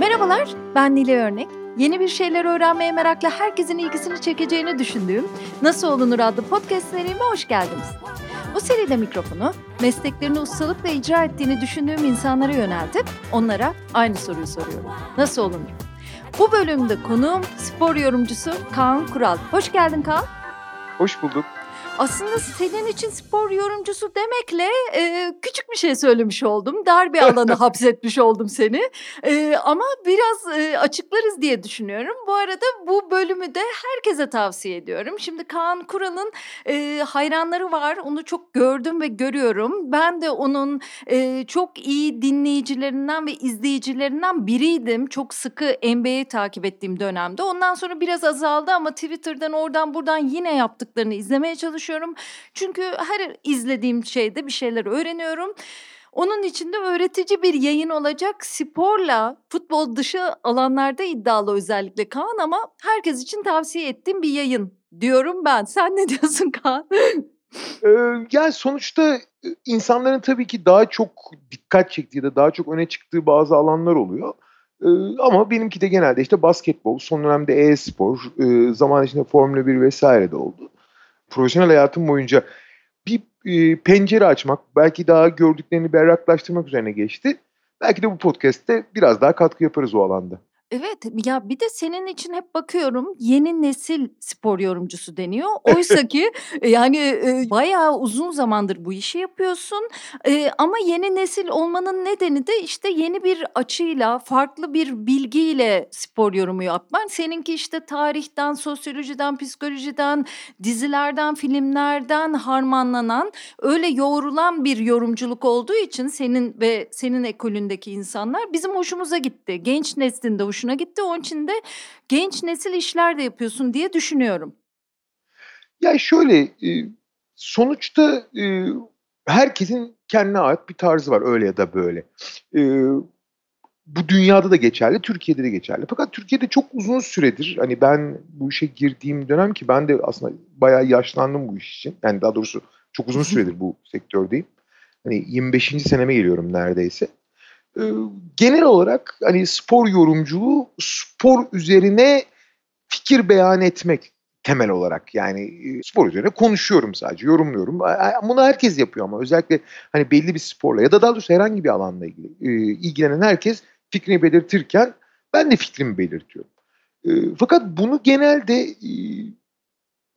Merhabalar, ben Nile Örnek. Yeni bir şeyler öğrenmeye merakla herkesin ilgisini çekeceğini düşündüğüm Nasıl Olunur adlı podcast serime hoş geldiniz. Bu seride mikrofonu mesleklerini ustalıkla icra ettiğini düşündüğüm insanlara yöneltip onlara aynı soruyu soruyorum. Nasıl olunur? Bu bölümde konuğum spor yorumcusu Kaan Kural. Hoş geldin Kaan. Hoş bulduk aslında senin için spor yorumcusu demekle e, küçük bir şey söylemiş oldum. Dar bir alanı hapsetmiş oldum seni. E, ama biraz e, açıklarız diye düşünüyorum. Bu arada bu bölümü de herkese tavsiye ediyorum. Şimdi Kaan Kural'ın e, hayranları var. Onu çok gördüm ve görüyorum. Ben de onun e, çok iyi dinleyicilerinden ve izleyicilerinden biriydim. Çok sıkı NBA'yi takip ettiğim dönemde. Ondan sonra biraz azaldı ama Twitter'dan oradan buradan yine yaptıklarını izlemeye çalışıyorum çalışıyorum. Çünkü her izlediğim şeyde bir şeyler öğreniyorum. Onun için de öğretici bir yayın olacak. Sporla futbol dışı alanlarda iddialı özellikle Kaan ama herkes için tavsiye ettiğim bir yayın diyorum ben. Sen ne diyorsun Kaan? Ee, yani sonuçta insanların tabii ki daha çok dikkat çektiği de daha çok öne çıktığı bazı alanlar oluyor. Ee, ama benimki de genelde işte basketbol, son dönemde e-spor, e, zaman içinde Formula 1 vesaire de oldu profesyonel hayatım boyunca bir e, pencere açmak, belki daha gördüklerini berraklaştırmak üzerine geçti. Belki de bu podcast'te biraz daha katkı yaparız o alanda. Evet ya bir de senin için hep bakıyorum yeni nesil spor yorumcusu deniyor. Oysa ki e, yani e, bayağı uzun zamandır bu işi yapıyorsun. E, ama yeni nesil olmanın nedeni de işte yeni bir açıyla, farklı bir bilgiyle spor yorumu yapman. Seninki işte tarihten, sosyolojiden, psikolojiden, dizilerden, filmlerden harmanlanan, öyle yoğrulan bir yorumculuk olduğu için senin ve senin ekolündeki insanlar bizim hoşumuza gitti. Genç neslinde hoşuna hoşuna gitti. Onun için de genç nesil işler de yapıyorsun diye düşünüyorum. Ya şöyle e, sonuçta e, herkesin kendine ait bir tarzı var öyle ya da böyle. E, bu dünyada da geçerli, Türkiye'de de geçerli. Fakat Türkiye'de çok uzun süredir hani ben bu işe girdiğim dönem ki ben de aslında bayağı yaşlandım bu iş için. Yani daha doğrusu çok uzun süredir bu sektördeyim. Hani 25. seneme geliyorum neredeyse. Ee, genel olarak hani spor yorumculuğu spor üzerine fikir beyan etmek temel olarak yani e, spor üzerine konuşuyorum sadece yorumluyorum. Bunu herkes yapıyor ama özellikle hani belli bir sporla ya da daha doğrusu herhangi bir alanla ilgili e, ilgilenen herkes fikrini belirtirken ben de fikrimi belirtiyorum. E, fakat bunu genelde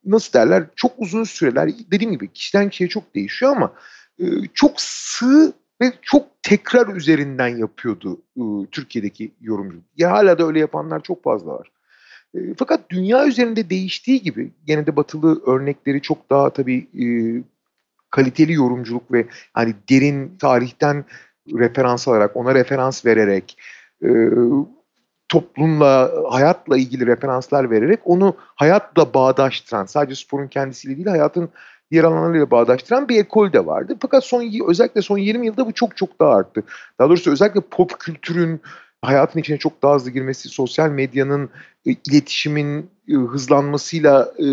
nasıl derler çok uzun süreler dediğim gibi kişiden kişiye çok değişiyor ama çok sığ ve çok tekrar üzerinden yapıyordu ıı, Türkiye'deki yorumcu. Ya hala da öyle yapanlar çok fazla var. E, fakat dünya üzerinde değiştiği gibi gene de batılı örnekleri çok daha tabii e, kaliteli yorumculuk ve hani derin tarihten referans alarak, ona referans vererek, e, toplumla, hayatla ilgili referanslar vererek onu hayatla bağdaştıran, sadece sporun kendisiyle değil hayatın diğer alanlarıyla bağdaştıran bir ekol de vardı. Fakat son özellikle son 20 yılda bu çok çok daha arttı. Daha doğrusu özellikle pop kültürün hayatın içine çok daha hızlı girmesi, sosyal medyanın, e, iletişimin e, hızlanmasıyla e,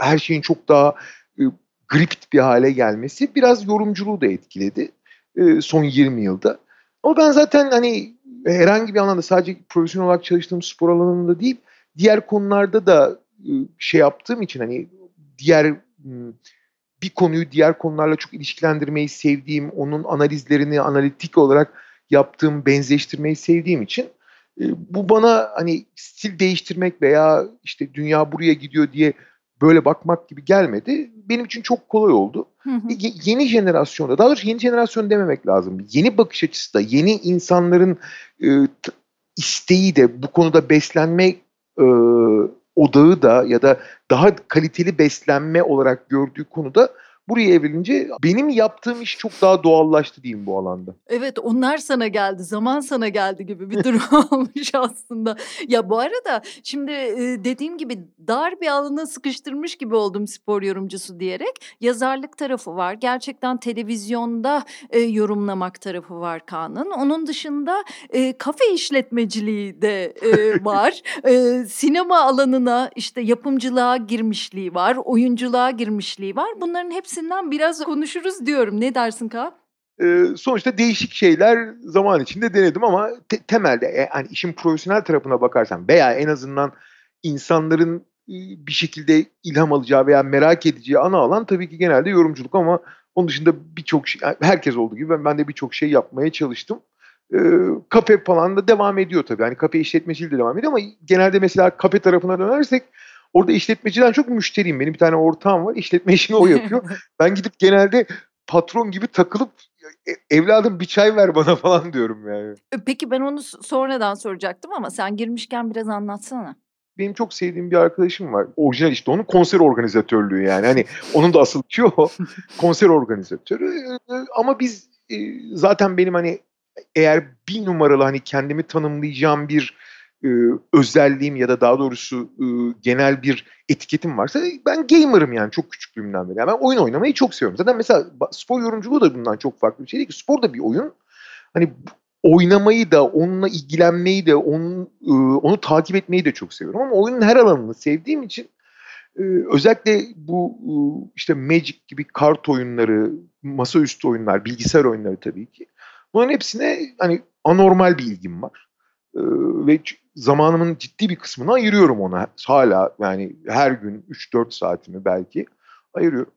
her şeyin çok daha e, gript bir hale gelmesi biraz yorumculuğu da etkiledi e, son 20 yılda. Ama ben zaten hani herhangi bir alanda sadece profesyonel olarak çalıştığım spor alanında değil, diğer konularda da e, şey yaptığım için hani diğer bir konuyu diğer konularla çok ilişkilendirmeyi sevdiğim, onun analizlerini analitik olarak yaptığım, benzeştirmeyi sevdiğim için e, bu bana hani stil değiştirmek veya işte dünya buraya gidiyor diye böyle bakmak gibi gelmedi. Benim için çok kolay oldu. Hı hı. E, yeni jenerasyonda, daha doğrusu yeni jenerasyon dememek lazım. Yeni bakış açısı da, yeni insanların e, isteği de bu konuda beslenme e, odağı da ya da daha kaliteli beslenme olarak gördüğü konuda buraya evrilince benim yaptığım iş çok daha doğallaştı diyeyim bu alanda. Evet onlar sana geldi zaman sana geldi gibi bir durum olmuş aslında. Ya bu arada şimdi dediğim gibi dar bir alana sıkıştırmış gibi oldum spor yorumcusu diyerek. Yazarlık tarafı var gerçekten televizyonda e, yorumlamak tarafı var Kaan'ın. Onun dışında e, kafe işletmeciliği de e, var. e, sinema alanına işte yapımcılığa girmişliği var oyunculuğa girmişliği var. Bunların hepsi hepsinden biraz konuşuruz diyorum. Ne dersin Kaan? Eee, sonuçta değişik şeyler zaman içinde denedim ama te temelde, eee, hani, işin profesyonel tarafına bakarsan veya en azından insanların, iii, bir şekilde ilham alacağı veya merak edeceği ana alan tabii ki genelde yorumculuk ama onun dışında birçok şey herkes olduğu gibi ben ben de birçok şey yapmaya çalıştım. Eee, kafe falan da devam ediyor tabii. Hani, kafe işletmeciliği de devam ediyor ama genelde mesela kafe tarafına dönersek orada işletmeciden çok müşteriyim. Benim bir tane ortağım var, işletme işini o yapıyor. Ben gidip genelde patron gibi takılıp "E evladım bir çay ver bana." falan diyorum yani. E, peki ben onu sonradan soracaktım ama sen girmişken biraz anlatsana. Benim çok sevdiğim bir arkadaşım var. Orijinal işte onun konser organizatörlüğü yani. Hani, onun da asıl işi o. Konser organizatörü, ama biz, zaten benim, hani, eğer bir numaralı, hani, kendimi tanımlayacağım bir, ııı, özelliğim ya da daha doğrusu, ııı, genel bir etiketim varsa ben gamer'ım yani çok küçüklüğümden beri. Yani ben oyun oynamayı çok seviyorum. Zaten mesela spor yorumculuğu da bundan çok farklı bir şey değil ki. Spor da bir oyun. Hani, oynamayı da, onunla ilgilenmeyi de, onun, ııı, onu takip etmeyi de çok seviyorum ama oyunun her alanını sevdiğim için, eee, özellikle bu, uuu, işte Magic gibi kart oyunları, masaüstü oyunlar, bilgisayar oyunları tabii ki. Bunların hepsine, hani, anormal bir ilgim var. Iıı, ve zamanımın ciddi bir kısmını ayırıyorum ona. Hâlâ yani her gün 3-4 saatimi belki ayırıyorum.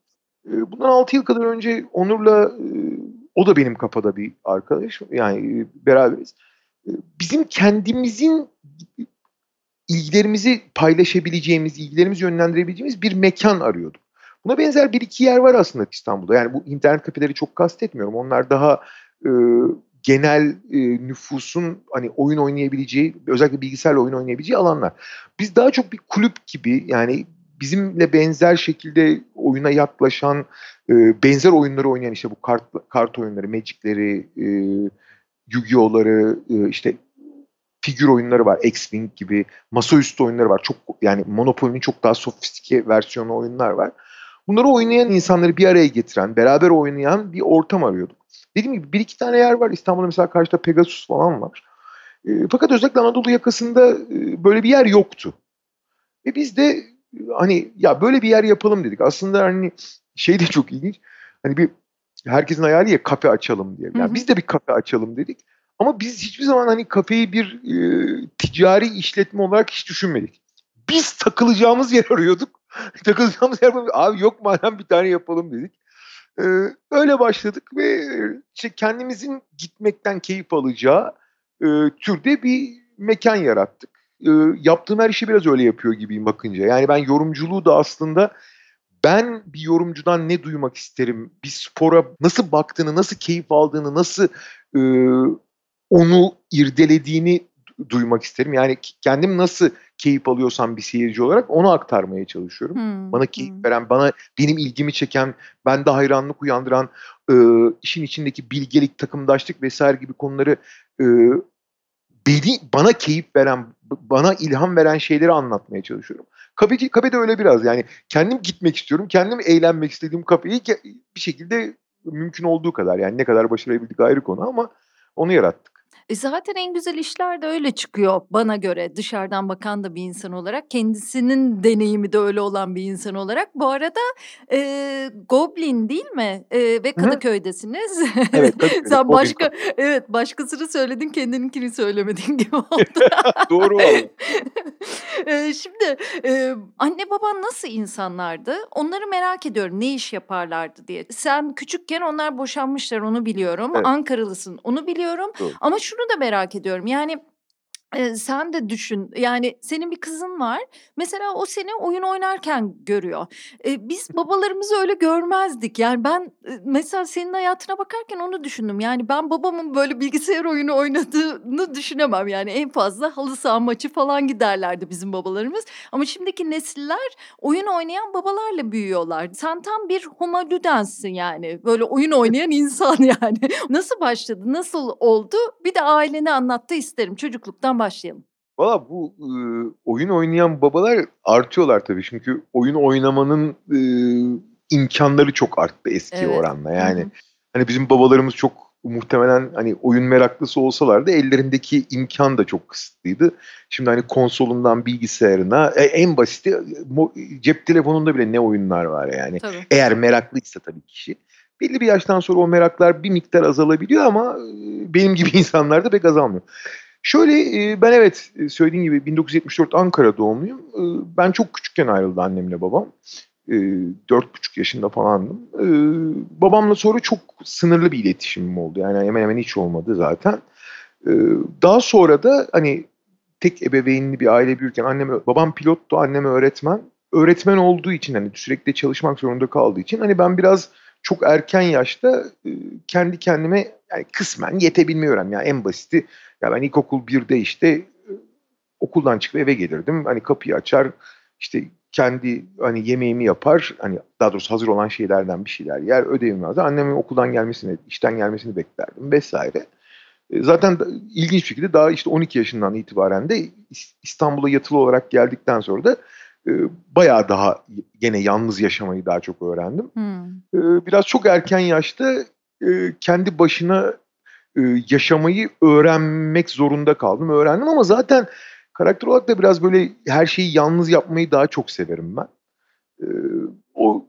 Eee, bundan 6 yıl kadar önce Onur'la, ııı, o da benim kafada bir arkadaş. Yani, eee, beraberiz. Eee, bizim kendimizin ilgilerimizi paylaşabileceğimiz, ilgilerimizi yönlendirebileceğimiz bir mekân arıyorduk. Buna benzer 1-2 yer var aslında İstanbul'da. Yani bu internet kafeleri çok kastetmiyorum. Onlar daha, ııı, genel, eee, nüfusun, hani, oyun oynayabileceği, özellikle bilgisayarla oyun oynayabileceği alanlar. Biz daha çok bir kulüp gibi, yani, bizimle benzer şekilde oyuna yaklaşan, eee, benzer oyunları oynayan, işte, bu kart kart oyunları, Magic'leri, eee, Yu-Gi-Oh'ları, ııı, işte, figür oyunları var, X-Wing gibi, masaüstü oyunları var. Çok yani Monopoly'nin çok daha sofistike versiyonu oyunlar var. Bunları oynayan insanları bir araya getiren, beraber oynayan bir ortam arıyorduk. Dediğim gibi 1-2 tane yer var. İstanbul'da mesela karşıda Pegasus falan var. Eee, fakat özellikle Anadolu yakasında, ııı, böyle bir yer yoktu. Ve biz de, hani, ya böyle bir yer yapalım dedik. Aslında, hani, şey de çok ilginç. Hani, bir herkesin hayali ya kafe açalım diye. Hı Ya hı. biz de bir kafe açalım dedik ama biz hiçbir zaman, hani, kafeyi bir, eee, ticari işletme olarak hiç düşünmedik. Biz takılacağımız yer arıyorduk. Takılacağımız yer Abi yok madem bir tane yapalım dedik. Eee, öyle başladık ve, işte, kendimizin gitmekten keyif alacağı, eee, türde bir mekân yarattık. Iıı, yaptığım her işi biraz öyle yapıyor gibiyim bakınca. Yani ben yorumculuğu da aslında ben bir yorumcudan ne duymak isterim, bir spora nasıl baktığını, nasıl keyif aldığını, nasıl, ııı, onu irdelediğini duymak isterim. Yani kendim nasıl keyif alıyorsam bir seyirci olarak onu aktarmaya çalışıyorum. Hımm, Bana keyif hımm. veren, bana benim ilgimi çeken, bende hayranlık uyandıran, ııı, işin içindeki bilgelik, takımdaşlık vs. gibi konuları, ııı, beni bana keyif veren, bana ilham veren şeyleri anlatmaya çalışıyorum. Kafe kafe de öyle biraz yani kendim gitmek istiyorum, kendim eğlenmek istediğim kafeyi bir şekilde mümkün olduğu kadar yani ne kadar başarabildik ayrı konu ama onu yarattık. E, zaten en güzel işler de öyle çıkıyor bana göre. Dışarıdan bakan da bir insan olarak, kendisinin deneyimi de öyle olan bir insan olarak. Bu arada, eee, Goblin değil mi? Eee, ve. Kadıköy'desiniz. Evet, Kadıköy'de Sen Goblin başka Cafe. evet, başkasını söyledin, kendininkini söylemedin gibi oldu. Doğru valla. Eee, şimdi, eee, anne baban nasıl insanlardı? Onları merak ediyorum, ne iş yaparlardı diye. Sen küçükken onlar boşanmışlar, onu biliyorum. Evet. Ankaralısın, onu biliyorum Doğru. ama şunu da merak ediyorum, yani, eee, sen de düşün, yani, senin bir kızın var. Mesela o seni oyun oynarken görüyor. Eee, biz babalarımızı öyle görmezdik. Yani, ben, mesela senin hayatına bakarken onu düşündüm. Yani, ben babamın böyle bilgisayar oyunu oynadığını düşünemem. Yani, en fazla halı saha maçı falan giderlerdi bizim babalarımız ama şimdiki nesiller oyun oynayan babalarla büyüyorlar. Sen tam bir homo ludens'sin yani. Böyle oyun oynayan insan yani. Nasıl başladı, nasıl oldu? Bir de aileni anlat da isterim. Çocukluktan başlayalım. Valla bu, ııı, oyun oynayan babalar artıyorlar tabii. Çünkü oyun oynamanın, ııı, imkânları çok arttı eskiye Evet. oranla. Yani, hı. hani, bizim babalarımız çok muhtemelen, hani, oyun meraklısı olsalar da ellerindeki imkân da çok kısıtlıydı. Şimdi, hani, konsolundan bilgisayarına, e en basiti cep telefonunda bile ne oyunlar var yani. Tabii. Eğer meraklıysa tabii kişi. belli bir yaştan sonra o meraklar bir miktar azalabiliyor ama benim gibi insanlarda pek azalmıyor. Şöyle ben evet söylediğim gibi 1974 Ankara doğumluyum. Ben çok küçükken ayrıldı annemle babam. Dört buçuk yaşında falandım. Babamla sonra çok sınırlı bir iletişimim oldu. Yani hemen hemen hiç olmadı zaten. Daha sonra da hani tek ebeveynli bir aile büyürken annem babam pilottu, annem öğretmen. Öğretmen olduğu için hani sürekli çalışmak zorunda kaldığı için hani ben biraz çok erken yaşta kendi kendime yani kısmen yetebilmeyi öğrendim. Yani en basiti ya ben ilkokul 1'de işte okuldan çıkıp eve gelirdim. Hani kapıyı açar işte kendi hani yemeğimi yapar. Hani daha doğrusu hazır olan şeylerden bir şeyler yer. Ödevimi yazar. Annemin okuldan gelmesini, işten gelmesini beklerdim vesaire. E, zaten ilginç bir şekilde daha işte 12 yaşından itibaren de İstanbul'a yatılı olarak geldikten sonra da e, bayağı daha gene yalnız yaşamayı daha çok öğrendim. Hmm. E, biraz çok erken yaşta kendi başına yaşamayı öğrenmek zorunda kaldım. Öğrendim ama zaten karakter olarak da biraz böyle her şeyi yalnız yapmayı daha çok severim ben. O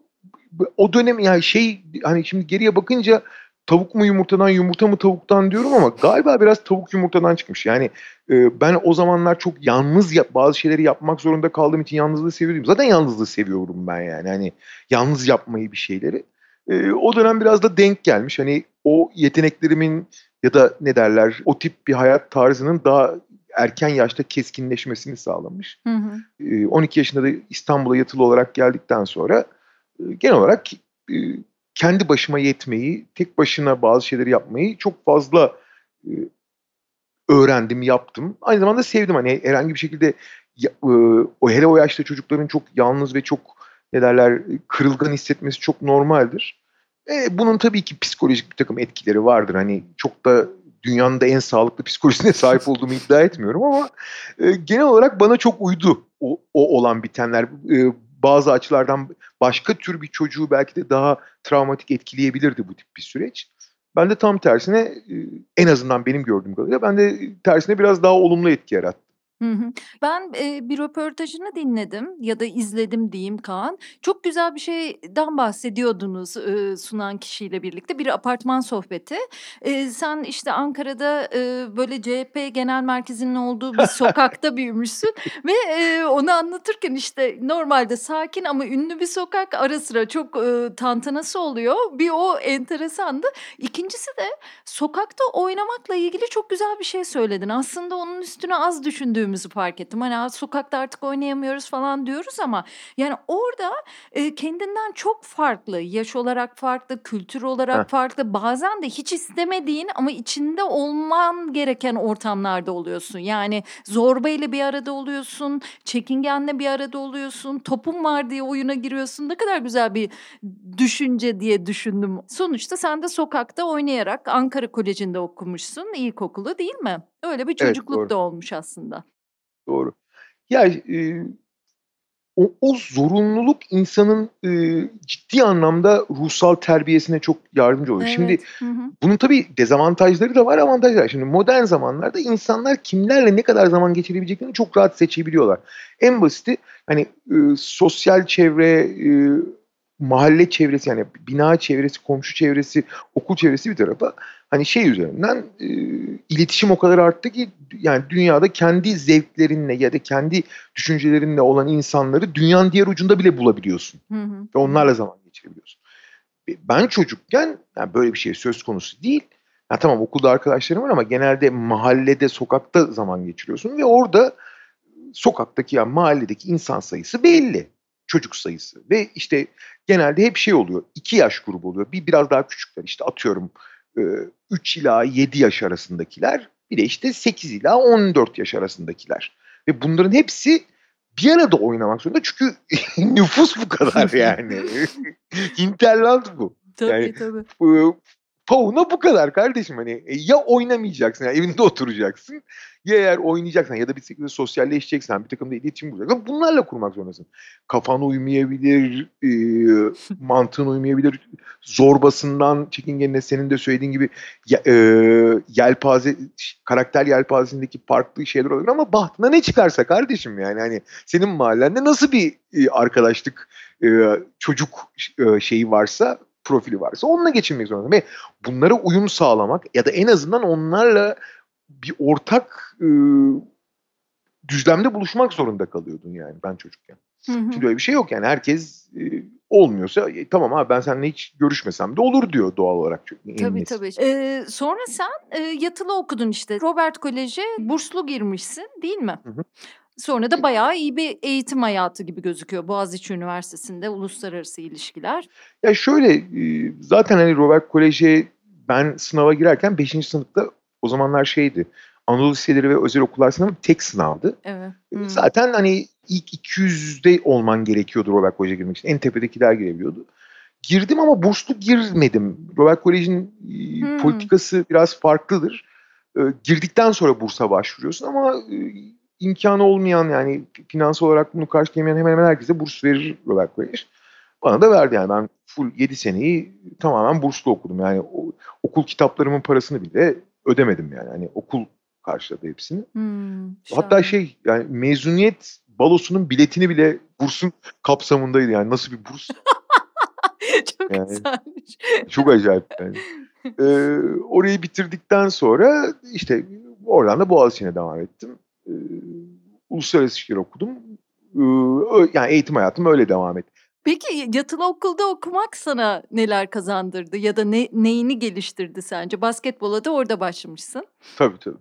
o dönem yani şey hani şimdi geriye bakınca tavuk mu yumurtadan yumurta mı tavuktan diyorum ama galiba biraz tavuk yumurtadan çıkmış. Yani e, ben o zamanlar çok yalnız yap, bazı şeyleri yapmak zorunda kaldığım için yalnızlığı seviyordum. Zaten yalnızlığı seviyorum ben yani. Hani yalnız yapmayı bir şeyleri. E, o dönem biraz da denk gelmiş. Hani o yeteneklerimin ya da ne derler o tip bir hayat tarzının daha erken yaşta keskinleşmesini sağlamış. Hı hı. E, 12 yaşında da İstanbul'a yatılı olarak geldikten sonra genel olarak kendi başıma yetmeyi, tek başına bazı şeyleri yapmayı çok fazla öğrendim, yaptım. Aynı zamanda sevdim. Hani herhangi bir şekilde o hele o yaşta çocukların çok yalnız ve çok ne derler kırılgan hissetmesi çok normaldir. E, bunun tabii ki psikolojik bir takım etkileri vardır. Hani çok da dünyanın da en sağlıklı psikolojisine sahip olduğumu iddia etmiyorum ama e, genel olarak bana çok uydu o, o olan bitenler. E, bazı açılardan başka tür bir çocuğu belki de daha travmatik etkileyebilirdi bu tip bir süreç. Ben de tam tersine en azından benim gördüğüm kadarıyla ben de tersine biraz daha olumlu etki yarattı. Hı hı. Ben, bir röportajını dinledim ya da izledim diyeyim Kaan. Çok güzel bir şeyden bahsediyordunuz, sunan kişiyle birlikte. Bir apartman sohbeti. Sen, işte, Ankara'da, böyle CHP genel merkezinin olduğu bir sokakta büyümüşsün ve, onu anlatırken, işte, normalde sakin ama ünlü bir sokak. Ara sıra çok, tantanası oluyor. Bir o enteresandı. İkincisi de sokakta oynamakla ilgili çok güzel bir şey söyledin. Aslında onun üstüne az düşündüğüm büyüdüğümüzü fark ettim. Hani sokakta artık oynayamıyoruz falan diyoruz ama yani orada e, kendinden çok farklı, yaş olarak farklı, kültür olarak Heh. farklı. Bazen de hiç istemediğin ama içinde olman gereken ortamlarda oluyorsun. Yani zorbayla bir arada oluyorsun, çekingenle bir arada oluyorsun, topun var diye oyuna giriyorsun. Ne kadar güzel bir düşünce diye düşündüm. Sonuçta sen de sokakta oynayarak Ankara Koleji'nde okumuşsun, ilkokulu değil mi? Öyle bir çocukluk evet, da olmuş aslında. Doğru. Ya, eee, o o zorunluluk insanın, eee, ciddi anlamda ruhsal terbiyesine çok yardımcı oluyor. Şimdi hı hı. bunun tabii dezavantajları da var, avantajları var. Şimdi modern zamanlarda insanlar kimlerle ne kadar zaman geçirebileceklerini çok rahat seçebiliyorlar. En basiti, hani, ııı, sosyal çevre, eee, mahalle çevresi, yani bina çevresi, komşu çevresi, okul çevresi bir tarafa hani şey üzerinden e, iletişim o kadar arttı ki yani dünyada kendi zevklerinle ya da kendi düşüncelerinle olan insanları dünyanın diğer ucunda bile bulabiliyorsun. Hı hı. Ve onlarla zaman geçirebiliyorsun. Ben çocukken yani böyle bir şey söz konusu değil. Ya tamam okulda arkadaşlarım var ama genelde mahallede, sokakta zaman geçiriyorsun ve orada sokaktaki yani mahalledeki insan sayısı belli. Çocuk sayısı ve işte genelde hep şey oluyor. iki yaş grubu oluyor. Bir biraz daha küçükler işte atıyorum 3 ila 7 yaş arasındakiler bir de işte 8 ila 14 yaş arasındakiler. Ve bunların hepsi bir arada oynamak zorunda çünkü nüfus bu kadar yani. Hinterland bu. Tabii yani, tabii. Pauna bu kadar kardeşim hani e, ya oynamayacaksın yani evinde oturacaksın ya eğer oynayacaksan ya da bir şekilde sosyalleşeceksen bir takım da iletişim kuracaksın bunlarla kurmak zorundasın. Kafan uymayabilir, e, mantığın uymayabilir, zorbasından çekingenine senin de söylediğin gibi e, yelpaze, karakter yelpazesindeki farklı şeyler olabilir ama bahtına ne çıkarsa kardeşim yani hani senin mahallende nasıl bir e, arkadaşlık e, çocuk e, şeyi varsa profili varsa onunla geçinmek zorunda. Ve bunlara uyum sağlamak ya da en azından onlarla bir ortak e, düzlemde buluşmak zorunda kalıyordun yani ben çocukken. Hı hı. Şimdi öyle bir şey yok yani herkes e, olmuyorsa e, tamam abi ben seninle hiç görüşmesem de olur diyor doğal olarak. Çünkü tabii tabii. Ee, sonra sen e, yatılı okudun işte. Robert Kolej'e burslu girmişsin değil mi? Hı hı. Sonra da bayağı iyi bir eğitim hayatı gibi gözüküyor Boğaziçi Üniversitesi'nde uluslararası ilişkiler. Ya şöyle zaten hani Robert Kolej'e ben sınava girerken 5. sınıfta o zamanlar şeydi. Anadolu liseleri ve özel okullar sınavı tek sınavdı. Evet. Hmm. Zaten hani ilk 200'de olman gerekiyordu Robert Kolej'e girmek için. En tepedekiler girebiliyordu. Girdim ama burslu girmedim. Robert Kolej'in hmm. politikası biraz farklıdır. girdikten sonra bursa başvuruyorsun ama imkanı olmayan yani finansal olarak bunu karşılayamayan hemen hemen herkese burs verir Robert Kolej. Bana da verdi yani ben full 7 seneyi tamamen burslu okudum. Yani o, okul kitaplarımın parasını bile ödemedim yani. Hani okul karşıladı hepsini. Hmm, Hatta şey yani mezuniyet balosunun biletini bile bursun kapsamındaydı yani nasıl bir burs. çok yani, güzelmiş. Çok acayip yani. ee, orayı bitirdikten sonra işte oradan da Boğaziçi'ne devam ettim e, uluslararası ilişkiler okudum. E, yani eğitim hayatım öyle devam etti. Peki yatılı okulda okumak sana neler kazandırdı ya da ne, neyini geliştirdi sence? Basketbola da orada başlamışsın. Tabii tabii.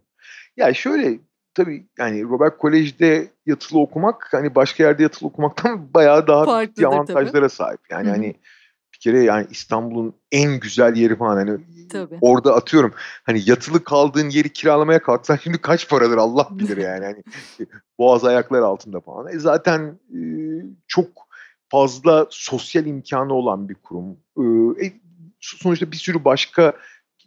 Ya şöyle tabii yani Robert Kolej'de yatılı okumak hani başka yerde yatılı okumaktan bayağı daha Farklıdır, avantajlara tabii. sahip. Yani Hı-hı. hani bir kere yani İstanbul'un en güzel yeri falan hani Tabii. orada atıyorum hani yatılı kaldığın yeri kiralamaya kalksan şimdi kaç paradır Allah bilir yani hani boğaz ayaklar altında falan. E zaten e, çok fazla sosyal imkanı olan bir kurum. E, sonuçta bir sürü başka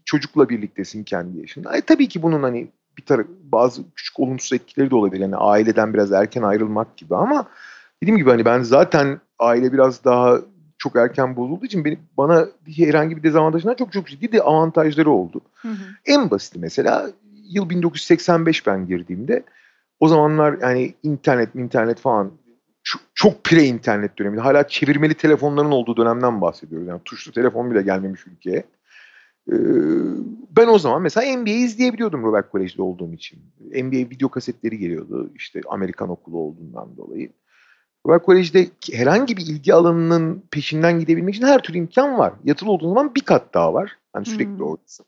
çocukla birliktesin kendi yaşında. E, tabii ki bunun hani bir taraf bazı küçük olumsuz etkileri de olabilir. Yani aileden biraz erken ayrılmak gibi ama dediğim gibi hani ben zaten aile biraz daha çok erken bozulduğu için benim, bana herhangi bir dezavantajından çok çok ciddi de avantajları oldu. Hı hı. En basiti mesela yıl 1985 ben girdiğimde o zamanlar yani internet internet falan çok, çok pre internet döneminde hala çevirmeli telefonların olduğu dönemden bahsediyoruz. Yani tuşlu telefon bile gelmemiş ülkeye. Ee, ben o zaman mesela NBA izleyebiliyordum Robert Kolej'de olduğum için. NBA video kasetleri geliyordu işte Amerikan okulu olduğundan dolayı. Robert Kolej'de herhangi bir ilgi alanının peşinden gidebilmek için her türlü imkan var. Yatılı olduğun zaman bir kat daha var. Hani sürekli hmm. oradasın.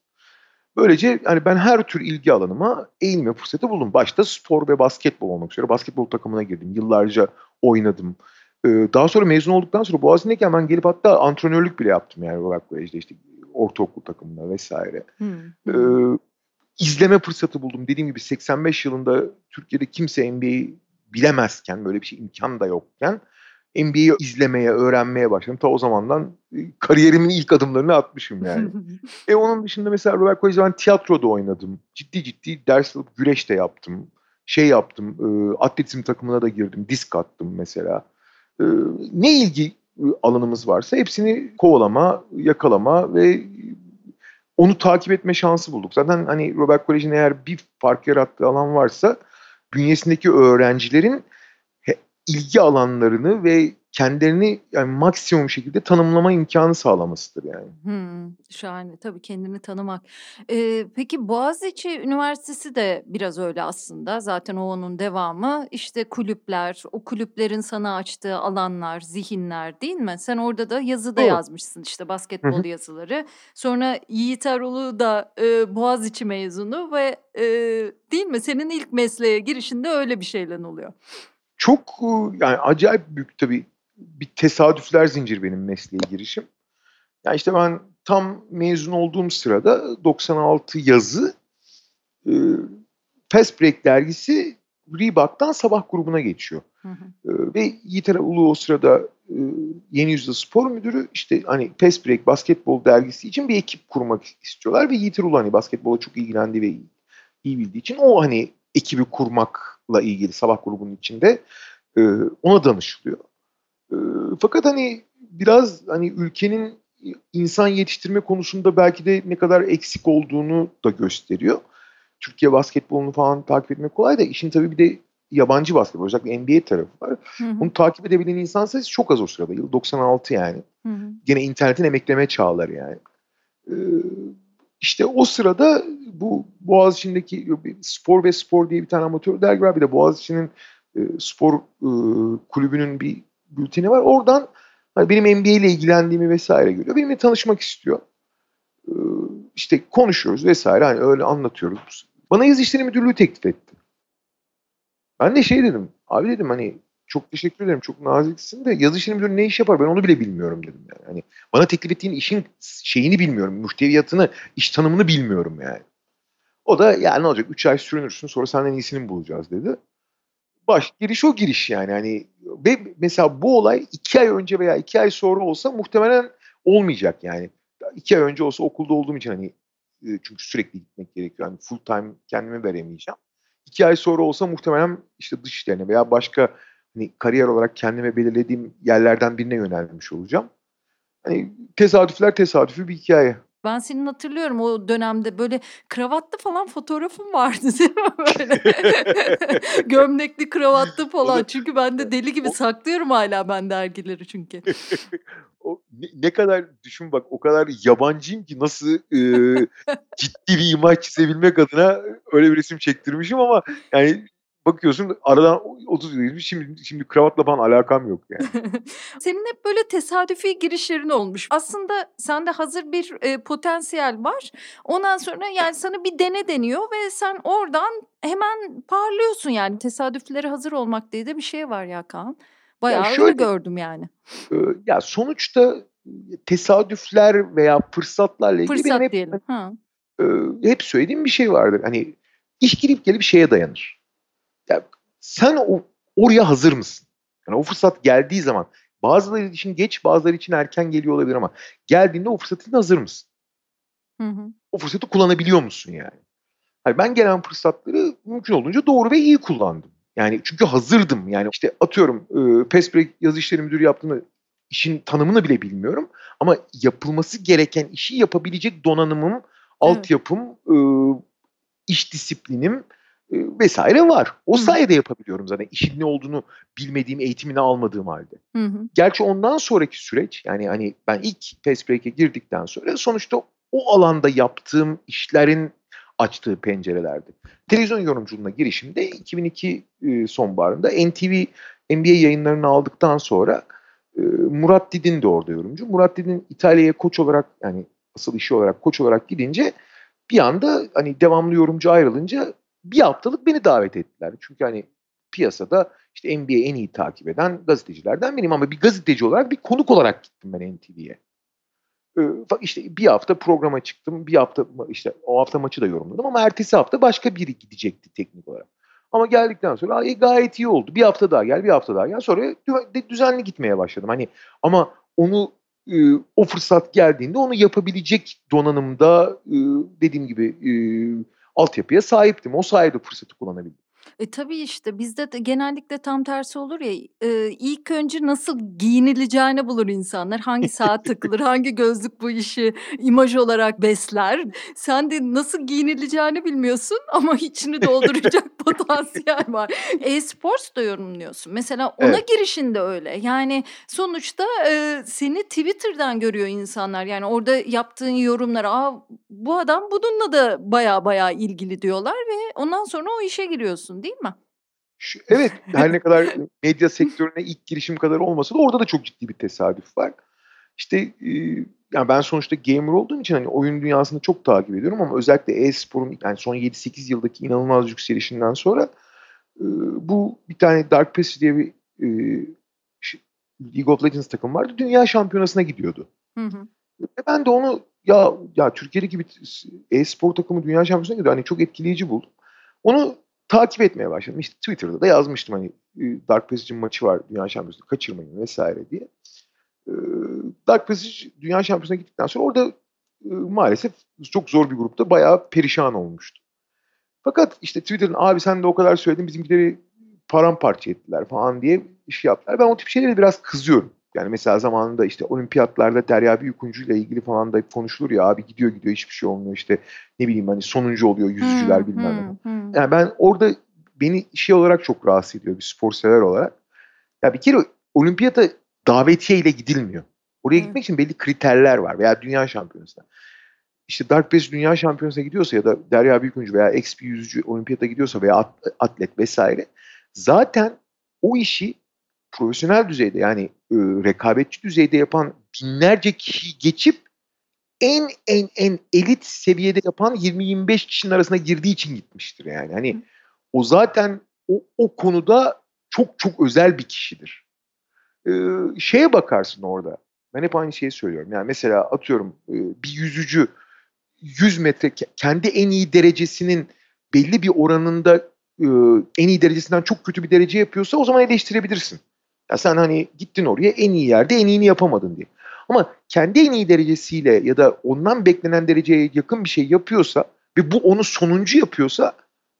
Böylece hani ben her tür ilgi alanıma eğilme fırsatı buldum. Başta spor ve basketbol olmak üzere basketbol takımına girdim. Yıllarca oynadım. Ee, daha sonra mezun olduktan sonra Boğaziçi'ndeyken ben gelip hatta antrenörlük bile yaptım yani Robert Kolej'de işte ortaokul takımında vesaire. Hmm. Ee, izleme fırsatı buldum. Dediğim gibi 85 yılında Türkiye'de kimse NBA'yi bilemezken, böyle bir şey imkan da yokken NBA'yi izlemeye, öğrenmeye başladım. Ta o zamandan e, kariyerimin ilk adımlarını atmışım yani. e onun dışında mesela Robert Kolej'de ben tiyatroda oynadım. Ciddi ciddi ders alıp güreş de yaptım. Şey yaptım, e, atletizm takımına da girdim. Disk attım mesela. E, ne ilgi e, alanımız varsa hepsini kovalama, yakalama ve onu takip etme şansı bulduk. Zaten hani Robert Kolej'in eğer bir fark yarattığı alan varsa bünyesindeki öğrencilerin ilgi alanlarını ve kendilerini yani maksimum şekilde tanımlama imkanı sağlamasıdır yani. Hımm, şahane. Tabii kendini tanımak. Eee, peki Boğaziçi Üniversitesi de biraz öyle aslında. Zaten o onun devamı. İşte kulüpler, o kulüplerin sana açtığı alanlar, zihinler değil mi? Sen orada da yazı da Doğru. yazmışsın işte basketbol yazıları. Sonra Yiğit Erol'u da, eee, Boğaziçi mezunu ve, eee, değil mi? Senin ilk mesleğe girişinde öyle bir şeyle oluyor. Çok, yani acayip büyük tabii bir tesadüfler zincir benim mesleğe girişim. Yani işte ben tam mezun olduğum sırada 96 yazı e, Fast Break dergisi Reebok'tan sabah grubuna geçiyor. Hı hı. E, ve Yiğit Ulu o sırada e, Yeni Yüzyıl Spor Müdürü işte hani Fast Break basketbol dergisi için bir ekip kurmak istiyorlar ve Yiğit Ulu hani basketbola çok ilgilendi ve iyi, iyi bildiği için o hani ekibi kurmakla ilgili sabah grubunun içinde e, ona danışılıyor fakat hani biraz hani ülkenin insan yetiştirme konusunda belki de ne kadar eksik olduğunu da gösteriyor. Türkiye basketbolunu falan takip etmek kolay da işin tabii bir de yabancı basketbol özellikle NBA tarafı var. Hı hı. Bunu takip edebilen insan sayısı çok az o sırada. Yıl 96 yani. Hı hı. Gene internetin emekleme çağları yani. Ee, işte o sırada bu Boğaziçi'ndeki Spor ve Spor diye bir tane amatör dergi var. Bir de Boğaziçi'nin e, spor e, kulübünün bir bülteni var. Oradan hani benim NBA ile ilgilendiğimi vesaire görüyor. Benimle tanışmak istiyor. Ee, işte konuşuyoruz vesaire. Hani öyle anlatıyoruz. Bana yazı işleri müdürlüğü teklif etti. Ben de şey dedim. Abi dedim hani çok teşekkür ederim. Çok naziksin de yazı işleri müdürü ne iş yapar ben onu bile bilmiyorum dedim yani. Hani bana teklif ettiğin işin şeyini bilmiyorum. Muhteviyatını, iş tanımını bilmiyorum yani. O da ya ne olacak 3 ay sürünürsün sonra senden iyisini bulacağız dedi. Baş giriş o giriş yani. Hani ve mesela bu olay 2 ay önce veya 2 ay sonra olsa muhtemelen olmayacak yani. 2 ay önce olsa okulda olduğum için hani e, çünkü sürekli gitmek gerekiyor. Hani full time kendimi veremeyeceğim. 2 ay sonra olsa muhtemelen işte dış işlerine veya başka hani kariyer olarak kendime belirlediğim yerlerden birine yönelmiş olacağım. Hani tesadüfler tesadüfü bir hikaye. Ben senin hatırlıyorum o dönemde böyle kravatlı falan fotoğrafın vardı değil mi? Böyle gömlekli kravatlı falan. Çünkü ben de deli gibi saklıyorum hala ben dergileri çünkü. o ne, ne kadar düşün bak o kadar yabancıyım ki nasıl e, ciddi bir imaj çizebilmek adına öyle bir resim çektirmişim ama yani bakıyorsun aradan 30 yıl geçmiş şimdi, şimdi kravatla falan alakam yok yani. Senin hep böyle tesadüfi girişlerin olmuş. Aslında sende hazır bir e, potansiyel var. Ondan sonra yani sana bir dene deniyor ve sen oradan hemen parlıyorsun yani. Tesadüflere hazır olmak diye de bir şey var ya Kaan. Bayağı şöyle, öyle gördüm yani. E, ya sonuçta tesadüfler veya fırsatlarla ilgili Fırsat hep, diyelim. Ha. e, hep söylediğim bir şey vardır. Hani iş girip gelip şeye dayanır. Ya sen o, oraya hazır mısın? Yani o fırsat geldiği zaman bazıları için geç bazıları için erken geliyor olabilir ama geldiğinde o fırsatın hazır mısın? Hı hı. O fırsatı kullanabiliyor musun yani? Hani ben gelen fırsatları mümkün olduğunca doğru ve iyi kullandım. Yani çünkü hazırdım. Yani işte atıyorum e, Pespre yazı işleri müdürü yaptığımda işin tanımını bile bilmiyorum. Ama yapılması gereken işi yapabilecek donanımım, evet. altyapım, e, iş disiplinim, vesaire var. O hı. sayede yapabiliyorum zaten işin ne olduğunu bilmediğim, eğitimini almadığım halde. Hı hı. Gerçi ondan sonraki süreç yani hani ben ilk Fast Break'e girdikten sonra sonuçta o alanda yaptığım işlerin açtığı pencerelerdi. Televizyon yorumculuğuna girişimde 2002 sonbaharında NTV NBA yayınlarını aldıktan sonra Murat Didin de orada yorumcu. Murat Didin İtalya'ya koç olarak yani asıl işi olarak koç olarak gidince bir anda hani devamlı yorumcu ayrılınca bir haftalık beni davet ettiler. Çünkü hani piyasada işte NBA en iyi takip eden gazetecilerden benim ama bir gazeteci olarak bir konuk olarak gittim ben NTV'ye. Ee, işte bir hafta programa çıktım. Bir hafta işte o hafta maçı da yorumladım ama ertesi hafta başka biri gidecekti teknik olarak. Ama geldikten sonra e, gayet iyi oldu. Bir hafta daha gel, bir hafta daha gel. Sonra düzenli gitmeye başladım. Hani ama onu e, o fırsat geldiğinde onu yapabilecek donanımda e, dediğim gibi e, altyapıya sahiptim. O sayede fırsatı kullanabildim. E tabii işte bizde de genellikle tam tersi olur ya e, ilk önce nasıl giyinileceğini bulur insanlar. Hangi saat takılır, hangi gözlük bu işi imaj olarak besler. Sen de nasıl giyinileceğini bilmiyorsun ama içini dolduracak potansiyel var. E-sports da yorumluyorsun. Mesela ona evet. girişinde öyle. Yani sonuçta e, seni Twitter'dan görüyor insanlar. Yani orada yaptığın yorumlar, aa bu adam bununla da baya baya ilgili diyorlar ve ondan sonra o işe giriyorsun değil mi? Evet her ne kadar medya sektörüne ilk girişim kadar olmasa da orada da çok ciddi bir tesadüf var. İşte e, yani ben sonuçta gamer olduğum için hani oyun dünyasını çok takip ediyorum ama özellikle e-sporun yani son 7-8 yıldaki inanılmaz yükselişinden sonra e, bu bir tane Dark Passage diye bir e, League of Legends takım vardı. Dünya şampiyonasına gidiyordu. Hı hı. Ben de onu ya ya Türkiye'deki bir e-spor takımı dünya şampiyonasına gidiyor. Hani çok etkileyici buldum. Onu takip etmeye başladım. İşte Twitter'da da yazmıştım hani Dark Passage'in maçı var Dünya Şampiyonası'nda kaçırmayın vesaire diye. Dark Passage Dünya Şampiyonası'na gittikten sonra orada maalesef çok zor bir grupta bayağı perişan olmuştu. Fakat işte Twitter'ın abi sen de o kadar söyledin bizimkileri paramparça ettiler falan diye iş yaptılar. Ben o tip şeylere biraz kızıyorum. Yani mesela zamanında işte olimpiyatlarda Derya Büyükuncu ile ilgili falan da konuşulur ya abi gidiyor gidiyor hiçbir şey olmuyor işte ne bileyim hani sonuncu oluyor yüzücüler hmm, bilmem ne. Hmm, hmm. Yani ben orada beni şey olarak çok rahatsız ediyor bir spor sever olarak. Ya bir kere olimpiyata davetiye ile gidilmiyor. Oraya Evet. gitmek için belli kriterler var veya dünya şampiyonasına. İşte Dark Base dünya şampiyonasına gidiyorsa ya da Derya Büyüküncü veya bir yüzücü olimpiyata gidiyorsa veya at- atlet vesaire zaten o işi profesyonel düzeyde yani e, rekabetçi düzeyde yapan binlerce kişiyi geçip en en en elit seviyede yapan 20-25 kişinin arasına girdiği için gitmiştir yani. Hani o zaten o, o konuda çok çok özel bir kişidir. Ee, şeye bakarsın orada. Ben hep aynı şeyi söylüyorum. Yani mesela atıyorum e, bir yüzücü 100 metre ke- kendi en iyi derecesinin belli bir oranında e, en iyi derecesinden çok kötü bir derece yapıyorsa o zaman eleştirebilirsin. Ya sen hani gittin oraya en iyi yerde en iyini yapamadın diye. Ama kendi en iyi derecesiyle ya da ondan beklenen dereceye yakın bir şey yapıyorsa ve bu onu sonuncu yapıyorsa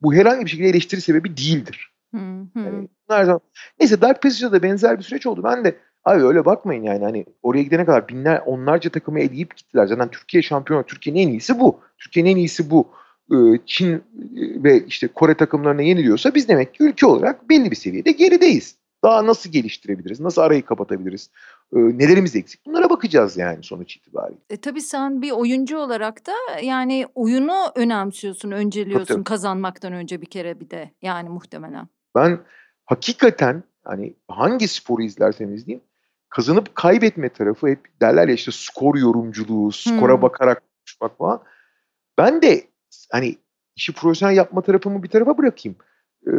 bu herhangi bir şekilde eleştiri sebebi değildir. Hı hı. Yani zaman. Neyse Dark Passage'da da benzer bir süreç oldu. Ben de abi öyle bakmayın yani hani oraya gidene kadar binler onlarca takımı eleyip gittiler. Zaten Türkiye şampiyonu. Türkiye'nin en iyisi bu. Türkiye'nin en iyisi bu. Ee, Çin e, ve işte Kore takımlarına yeniliyorsa biz demek ki ülke olarak belli bir seviyede gerideyiz. Daha nasıl geliştirebiliriz? Nasıl arayı kapatabiliriz? Ee, nelerimiz eksik? Bunlara bakacağız yani sonuç itibariyle. E, tabii sen bir oyuncu olarak da yani oyunu önemsiyorsun, önceliyorsun tabii. kazanmaktan önce bir kere bir de yani muhtemelen. Ben hakikaten hani hangi sporu izlersem izleyeyim kazanıp kaybetme tarafı hep derler ya işte skor yorumculuğu, skora Hmm. bakarak konuşmak falan. Ben de hani işi profesyonel yapma tarafımı bir tarafa bırakayım. Ee,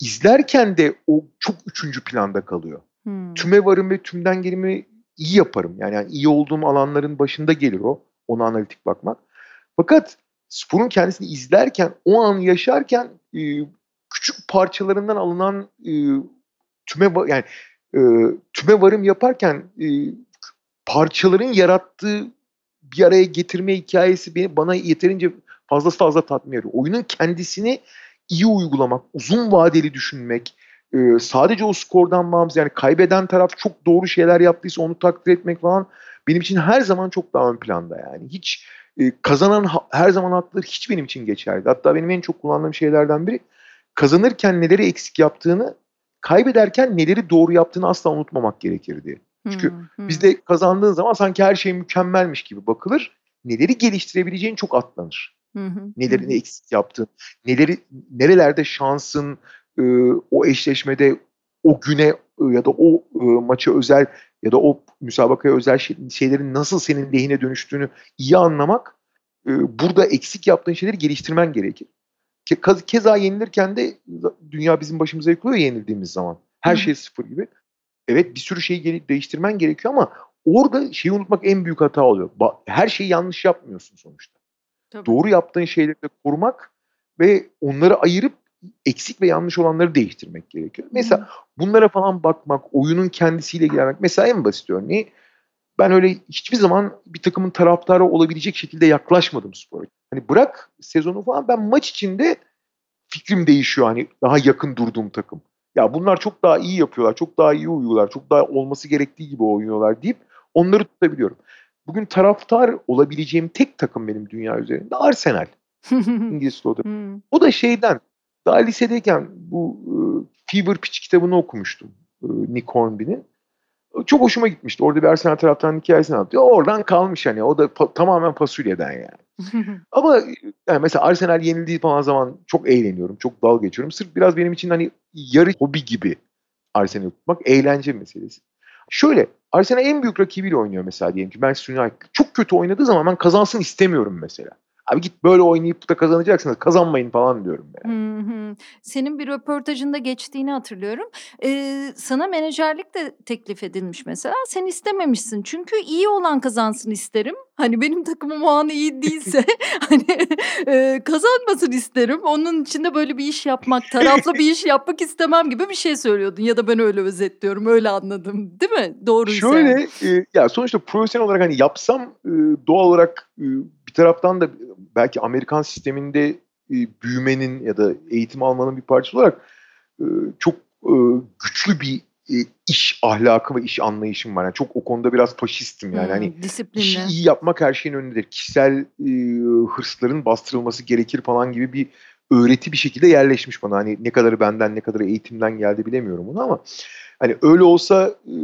izlerken de o çok üçüncü planda kalıyor. Hmm. Tüme varım ve tümden gelimi iyi yaparım. Yani, yani iyi olduğum alanların başında gelir o. Ona analitik bakmak. Fakat sporun kendisini izlerken, o anı yaşarken e, küçük parçalarından alınan e, tüme yani e, tüme varım yaparken e, parçaların yarattığı bir araya getirme hikayesi beni bana yeterince fazla fazla tatmin ediyor. Oyunun kendisini iyi uygulamak, uzun vadeli düşünmek, e, sadece o skordan bağımsız yani kaybeden taraf çok doğru şeyler yaptıysa onu takdir etmek falan benim için her zaman çok daha ön planda yani. Hiç e, kazanan ha- her zaman haklıdır hiç benim için geçerli. Hatta benim en çok kullandığım şeylerden biri kazanırken neleri eksik yaptığını, kaybederken neleri doğru yaptığını asla unutmamak gerekir diye. Çünkü Hmm, hmm. Bizde kazandığın zaman sanki her şey mükemmelmiş gibi bakılır. Neleri geliştirebileceğin çok atlanır. Hı hı, Neleri hı ne hı. eksik yaptın, neleri nerelerde şansın e, o eşleşmede o güne e, ya da o e, maça özel ya da o müsabakaya özel şey- şeylerin nasıl senin lehine dönüştüğünü iyi anlamak e, burada eksik yaptığın şeyleri geliştirmen gerekir. Ke- Keza yenilirken de dünya bizim başımıza yıkılıyor yenildiğimiz zaman. Her Hı şey sıfır gibi. Evet bir sürü şeyi değiştirmen gerekiyor ama orada şeyi unutmak en büyük hata oluyor. Her şeyi yanlış yapmıyorsun sonuçta. Tabii. Doğru yaptığın şeyleri de korumak ve onları ayırıp eksik ve yanlış olanları değiştirmek gerekiyor. Mesela bunlara falan bakmak, oyunun kendisiyle ilgilenmek. Mesela en basit örneği ben öyle hiçbir zaman bir takımın taraftarı olabilecek şekilde yaklaşmadım spora. Hani bırak sezonu falan ben maç içinde fikrim değişiyor hani daha yakın durduğum takım. Ya bunlar çok daha iyi yapıyorlar, çok daha iyi uyuyorlar, çok daha olması gerektiği gibi oynuyorlar deyip onları tutabiliyorum. Bugün taraftar olabileceğim tek takım benim dünya üzerinde Arsenal. İngiliz futbolu. Hmm, O da şeyden daha lisedeyken bu e, Fever Pitch kitabını okumuştum. E, Nick Hornby'nin. Çok hoşuma gitmişti. Orada bir Arsenal taraftarının hikayesini anlatıyor. Oradan kalmış hani. O da pa- tamamen fasulyeden yani. Ama e, yani mesela Arsenal yenildiği falan zaman çok eğleniyorum. Çok dal geçiyorum. Sırf biraz benim için hani yarı hobi gibi Arsenal'i tutmak eğlence meselesi. Şöyle Arsenal en büyük rakibiyle oynuyor mesela diyelim ki Manchester United. Çok kötü oynadığı zaman ben kazansın istemiyorum mesela. Abi git böyle oynayıp da kazanacaksınız. Kazanmayın falan diyorum yani. Hı hı. Senin bir röportajında geçtiğini hatırlıyorum. Ee, sana menajerlik de teklif edilmiş mesela. Sen istememişsin. Çünkü iyi olan kazansın isterim. Hani benim takımım o an iyi değilse hani e, kazanmasın isterim. Onun için de böyle bir iş yapmak, taraflı bir iş yapmak istemem gibi bir şey söylüyordun. Ya da ben öyle özetliyorum. Öyle anladım. Değil mi? Doğruysa. Şöyle e, ya sonuçta profesyonel olarak hani yapsam e, doğal olarak e, bir taraftan da belki Amerikan sisteminde e, büyümenin ya da eğitim almanın bir parçası olarak e, çok e, güçlü bir e, iş ahlakı ve iş anlayışım var. Yani çok o konuda biraz faşistim yani. Hmm, Hani işi disiplinli. iyi yapmak her şeyin önündedir. Kişisel e, hırsların bastırılması gerekir falan gibi bir öğreti bir şekilde yerleşmiş bana. Hani ne kadarı benden ne kadarı eğitimden geldi bilemiyorum bunu ama hani öyle olsa e,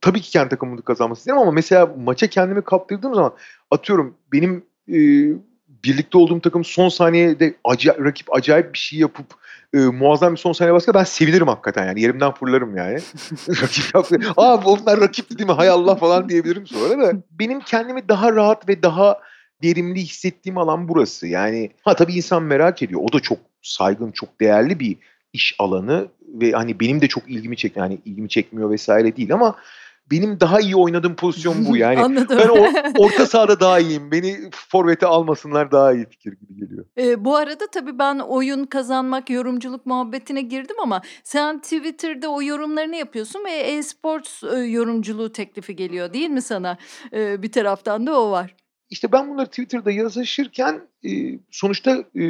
tabii ki kendi takımımı kazanması isterim ama mesela maça kendimi kaptırdığım zaman atıyorum benim e, birlikte olduğum takım son saniyede acayip, rakip acayip bir şey yapıp e, muazzam bir son saniye baskı ben sevinirim hakikaten yani yerimden fırlarım yani. rakip yaptı. Aa onlar rakip değil mi hay Allah falan diyebilirim sonra da. Benim kendimi daha rahat ve daha verimli hissettiğim alan burası. Yani ha tabii insan merak ediyor. O da çok saygın, çok değerli bir iş alanı ve hani benim de çok ilgimi çekiyor. Yani ilgimi çekmiyor vesaire değil ama benim daha iyi oynadığım pozisyon bu yani. Anladım. Ben o, orta sahada daha iyiyim. Beni forvete almasınlar daha iyi fikir gibi geliyor. Ee, bu arada tabii ben oyun kazanmak, yorumculuk muhabbetine girdim ama sen Twitter'da o yorumlarını yapıyorsun ve e-sports e, yorumculuğu teklifi geliyor değil mi sana? Ee, bir taraftan da o var. İşte ben bunları Twitter'da yazışırken e, sonuçta e,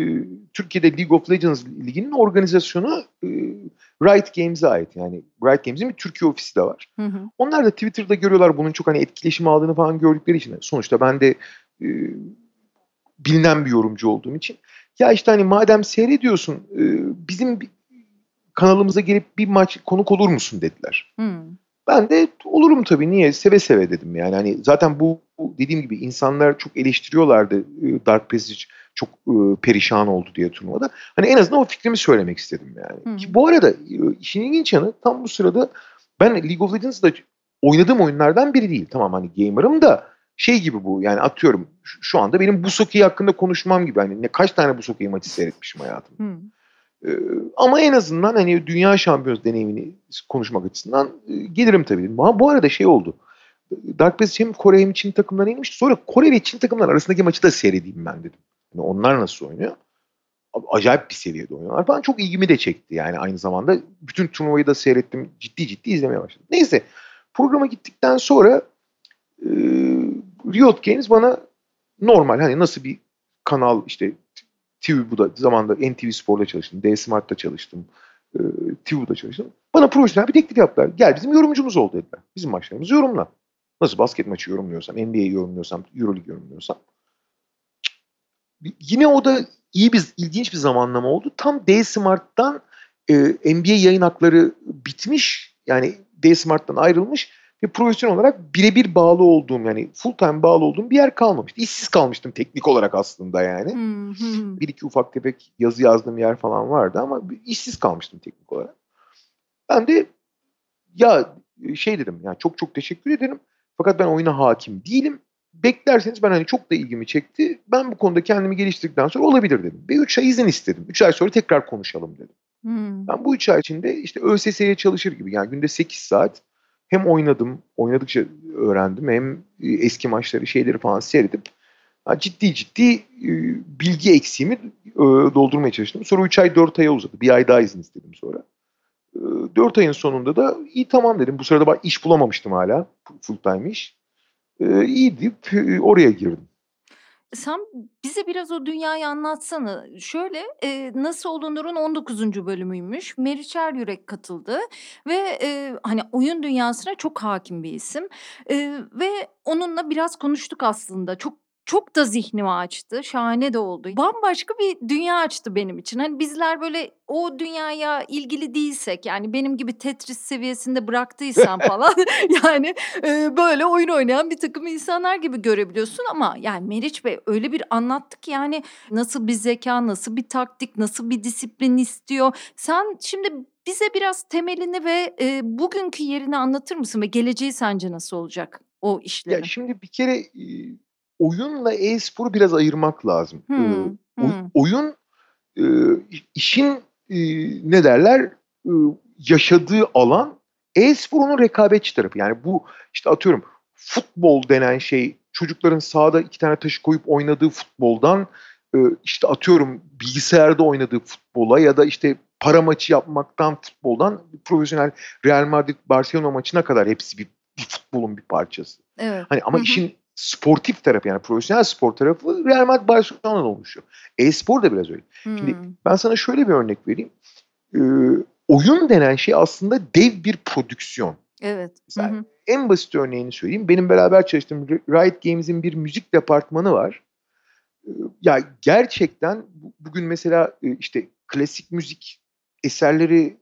Türkiye'de League of Legends liginin organizasyonu e, Riot Games'e ait. Yani Riot Games'in bir Türkiye ofisi de var. Hı hı. Onlar da Twitter'da görüyorlar bunun çok hani etkileşim aldığını falan gördükleri için. Sonuçta ben de e, bilinen bir yorumcu olduğum için. Ya işte hani madem seyrediyorsun e, bizim kanalımıza gelip bir maç konuk olur musun dediler. Hı. Ben de olurum tabii niye seve seve dedim yani. Hani zaten bu bu dediğim gibi insanlar çok eleştiriyorlardı e, Dark Passage çok e, perişan oldu diye turnuvada. Hani en azından o fikrimi söylemek istedim yani. Hı. Ki bu arada e, işin ilginç yanı tam bu sırada ben League of Legends'da oynadığım oyunlardan biri değil. Tamam hani gamer'ım da şey gibi bu yani atıyorum şu- anda benim Busoki hakkında konuşmam gibi. Hani ne kaç tane Busoki maçı seyretmişim hayatımda. Hı. Ee, ama en azından hani dünya şampiyonu deneyimini konuşmak açısından e, gelirim tabii. Ama bu arada şey oldu. Dark Passage hem Kore hem Çin takımlarına inmişti. Sonra Kore ve Çin takımlar arasındaki maçı da seyredeyim ben dedim. Yani onlar nasıl oynuyor? Acayip bir seviyede oynuyorlar falan. Çok ilgimi de çekti yani aynı zamanda. Bütün turnuvayı da seyrettim. Ciddi ciddi izlemeye başladım. Neyse programa gittikten sonra e, Riot Games bana normal hani nasıl bir kanal işte TV bu da zamanda NTV Spor'da çalıştım. D Smart'ta çalıştım. E, TV'da çalıştım. Bana profesyonel bir teklif yaptılar. Gel bizim yorumcumuz ol dediler. Bizim maçlarımızı yorumla. Nasıl basket maçı yorumluyorsam, NBA'yi yorumluyorsam, Euroleague yorumluyorsam. Yine o da iyi bir, ilginç bir zamanlama oldu. Tam D Smart'tan e, NBA yayın hakları bitmiş. Yani D Smart'tan ayrılmış ve profesyonel olarak birebir bağlı olduğum yani full time bağlı olduğum bir yer kalmamıştı. İşsiz kalmıştım teknik olarak aslında yani. Hı hı. Bir iki ufak tefek yazı yazdığım yer falan vardı ama işsiz kalmıştım teknik olarak. Ben de ya şey dedim yani çok çok teşekkür ederim. Fakat ben oyuna hakim değilim. Beklerseniz ben hani çok da ilgimi çekti. Ben bu konuda kendimi geliştirdikten sonra olabilir dedim. Ve 3 ay izin istedim. 3 ay sonra tekrar konuşalım dedim. Hı. Ben bu 3 ay içinde işte ÖSS'ye çalışır gibi yani günde 8 saat hem oynadım, oynadıkça öğrendim hem e, eski maçları şeyleri falan seyredip ciddi ciddi e, bilgi eksiğimi e, doldurmaya çalıştım. Sonra 3 ay 4 aya uzadı. Bir ay daha izin istedim sonra. 4 ayın sonunda da iyi tamam dedim. Bu sırada iş bulamamıştım hala. Full time iş. İyi deyip oraya girdim. Sen bize biraz o dünyayı anlatsana. Şöyle e, Nasıl Olunur'un 19. bölümüymüş. Meriç Eryürek katıldı ve e, hani oyun dünyasına çok hakim bir isim. E, ve onunla biraz konuştuk aslında. Çok çok da zihnimi açtı. Şahane de oldu. Bambaşka bir dünya açtı benim için. Hani bizler böyle o dünyaya ilgili değilsek yani benim gibi Tetris seviyesinde bıraktıysan falan yani e, böyle oyun oynayan bir takım insanlar gibi görebiliyorsun ama yani Meriç Bey öyle bir anlattı ki yani nasıl bir zeka, nasıl bir taktik, nasıl bir disiplin istiyor. Sen şimdi bize biraz temelini ve e, bugünkü yerini anlatır mısın ve geleceği sence nasıl olacak o Ya işlerin? şimdi bir kere oyunla e-sporu biraz ayırmak lazım. Hmm, oy- hmm. oyun e, işin e, ne derler e, yaşadığı alan e-spor onun rekabetçi tarafı. Yani bu işte atıyorum futbol denen şey çocukların sahada iki tane taşı koyup oynadığı futboldan e, işte atıyorum bilgisayarda oynadığı futbola ya da işte para maçı yapmaktan futboldan profesyonel Real Madrid Barcelona maçına kadar hepsi bir, bir futbolun bir parçası. Evet. Hani ama Hı hı. işin sportif tarafı yani profesyonel spor tarafı Real Madrid Barcelona'dan oluşuyor. E-spor da biraz öyle. Şimdi Hmm. ben sana şöyle bir örnek vereyim. Ee, oyun denen şey aslında dev bir prodüksiyon. Evet. Hı Mesela hı. en basit örneğini söyleyeyim. Benim beraber çalıştığım Riot Games'in bir müzik departmanı var. ya gerçekten bugün mesela işte klasik müzik eserleri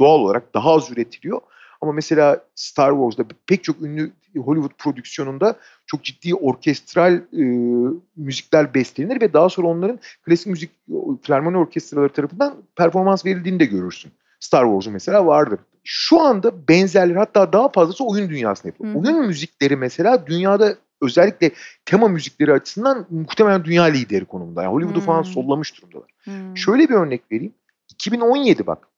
doğal olarak daha az üretiliyor. Ama mesela Star Wars'da pek çok ünlü Hollywood prodüksiyonunda çok ciddi orkestral e, müzikler bestelenir ve daha sonra onların klasik müzik filarmoni orkestraları tarafından performans verildiğini de görürsün. Star Wars'un mesela vardır. Şu anda benzerleri hatta daha fazlası oyun dünyasında yapılıyor. Hı. Oyun müzikleri mesela dünyada özellikle tema müzikleri açısından muhtemelen dünya lideri konumda. Yani Hollywood'u hmm. falan sollamış durumdalar. Hmm. Şöyle bir örnek vereyim. 2017 bak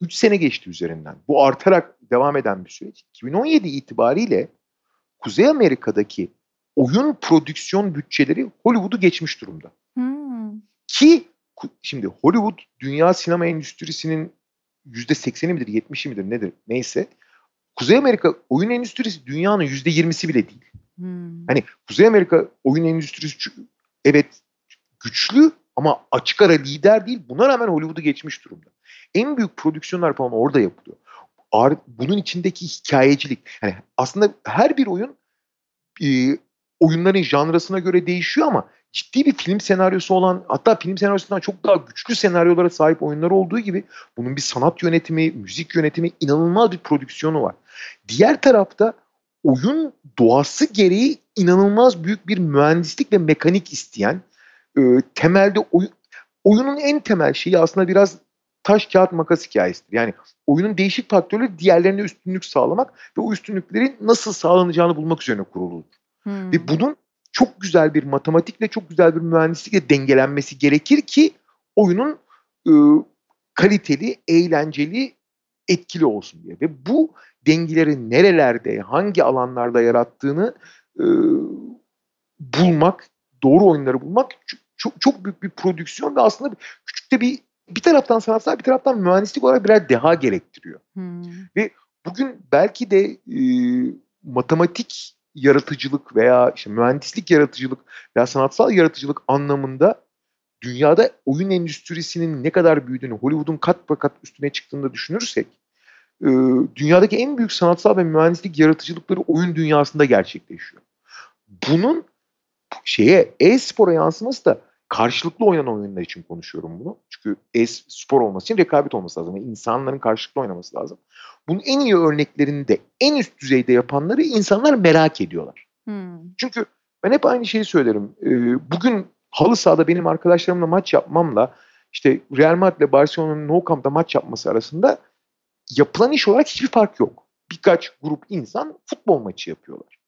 3 sene geçti üzerinden. Bu artarak devam eden bir süreç. 2017 itibariyle Kuzey Amerika'daki oyun prodüksiyon bütçeleri Hollywood'u geçmiş durumda. Hmm. Ki şimdi Hollywood dünya sinema endüstrisinin %80'i midir 70'i midir nedir neyse. Kuzey Amerika oyun endüstrisi dünyanın %20'si bile değil. Hmm. Hani Kuzey Amerika oyun endüstrisi evet güçlü ama açık ara lider değil. Buna rağmen Hollywood'u geçmiş durumda. En büyük prodüksiyonlar falan orada yapılıyor. Bunun içindeki hikayecilik. Yani aslında her bir oyun e, oyunların janrasına göre değişiyor ama ciddi bir film senaryosu olan hatta film senaryosundan çok daha güçlü senaryolara sahip oyunlar olduğu gibi bunun bir sanat yönetimi, müzik yönetimi inanılmaz bir prodüksiyonu var. Diğer tarafta oyun doğası gereği inanılmaz büyük bir mühendislik ve mekanik isteyen e, temelde oyun, oyunun en temel şeyi aslında biraz taş kağıt makas hikayesidir. Yani oyunun değişik faktörleri diğerlerine üstünlük sağlamak ve o üstünlüklerin nasıl sağlanacağını bulmak üzerine kuruludur. Hmm. Ve bunun çok güzel bir matematikle çok güzel bir mühendislikle dengelenmesi gerekir ki oyunun e, kaliteli, eğlenceli, etkili olsun diye. Ve bu dengeleri nerelerde, hangi alanlarda yarattığını e, bulmak, doğru oyunları bulmak çok, çok büyük bir prodüksiyon ve aslında küçük de bir bir taraftan sanatsal bir taraftan mühendislik olarak birer deha gerektiriyor. Hmm. Ve bugün belki de e, matematik yaratıcılık veya işte mühendislik yaratıcılık veya sanatsal yaratıcılık anlamında dünyada oyun endüstrisinin ne kadar büyüdüğünü, Hollywood'un kat be kat üstüne çıktığını düşünürsek e, dünyadaki en büyük sanatsal ve mühendislik yaratıcılıkları oyun dünyasında gerçekleşiyor. Bunun şeye e-spora yansıması da karşılıklı oynanan oyunlar için konuşuyorum bunu. Çünkü e-spor olması için rekabet olması lazım. Yani insanların karşılıklı oynaması lazım. Bunun en iyi örneklerini de en üst düzeyde yapanları insanlar merak ediyorlar. Hmm. Çünkü ben hep aynı şeyi söylerim. Ee, bugün halı sahada benim arkadaşlarımla maç yapmamla işte Real Madrid ile Barcelona'nın Nou Camp'ta maç yapması arasında yapılan iş olarak hiçbir fark yok. Birkaç grup insan futbol maçı yapıyorlar.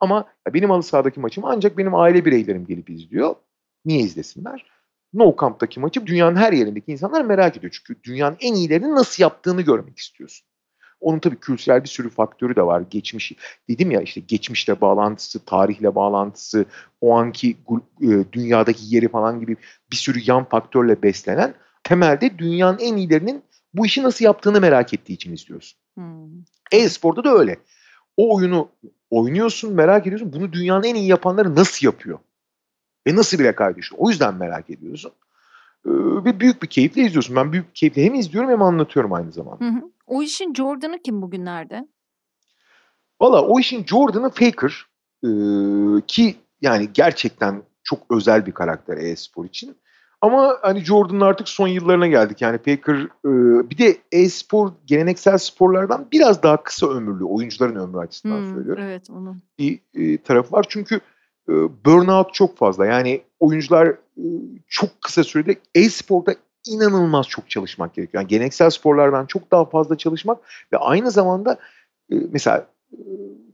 Ama benim halı sahadaki maçımı ancak benim aile bireylerim gelip izliyor. Niye izlesinler? No Camp'taki maçı dünyanın her yerindeki insanlar merak ediyor. Çünkü dünyanın en iyilerini nasıl yaptığını görmek istiyorsun. Onun tabii kültürel bir sürü faktörü de var. Geçmişi. Dedim ya işte geçmişle bağlantısı, tarihle bağlantısı, o anki e, dünyadaki yeri falan gibi bir sürü yan faktörle beslenen temelde dünyanın en iyilerinin bu işi nasıl yaptığını merak ettiği için izliyorsun. Hmm. E-sporda da öyle. O oyunu oynuyorsun, merak ediyorsun. Bunu dünyanın en iyi yapanları nasıl yapıyor? Ve nasıl bir rekabet yaşıyor? O yüzden merak ediyorsun. Ee, ve büyük bir keyifle izliyorsun. Ben büyük bir keyifle hem izliyorum hem anlatıyorum aynı zamanda. Hı hı. O işin Jordan'ı kim bugünlerde? Valla o işin Jordan'ı Faker. Ee, ki yani gerçekten çok özel bir karakter e-spor için. Ama hani Jordan'ın artık son yıllarına geldik. Yani Faker e, bir de e-spor geleneksel sporlardan biraz daha kısa ömürlü. Oyuncuların ömrü açısından hmm, söylüyorum. Evet onu. Bir e, tarafı var. Çünkü burnout çok fazla. Yani oyuncular e, çok kısa sürede e-sporda inanılmaz çok çalışmak gerekiyor. Yani geleneksel sporlardan çok daha fazla çalışmak ve aynı zamanda e, mesela e,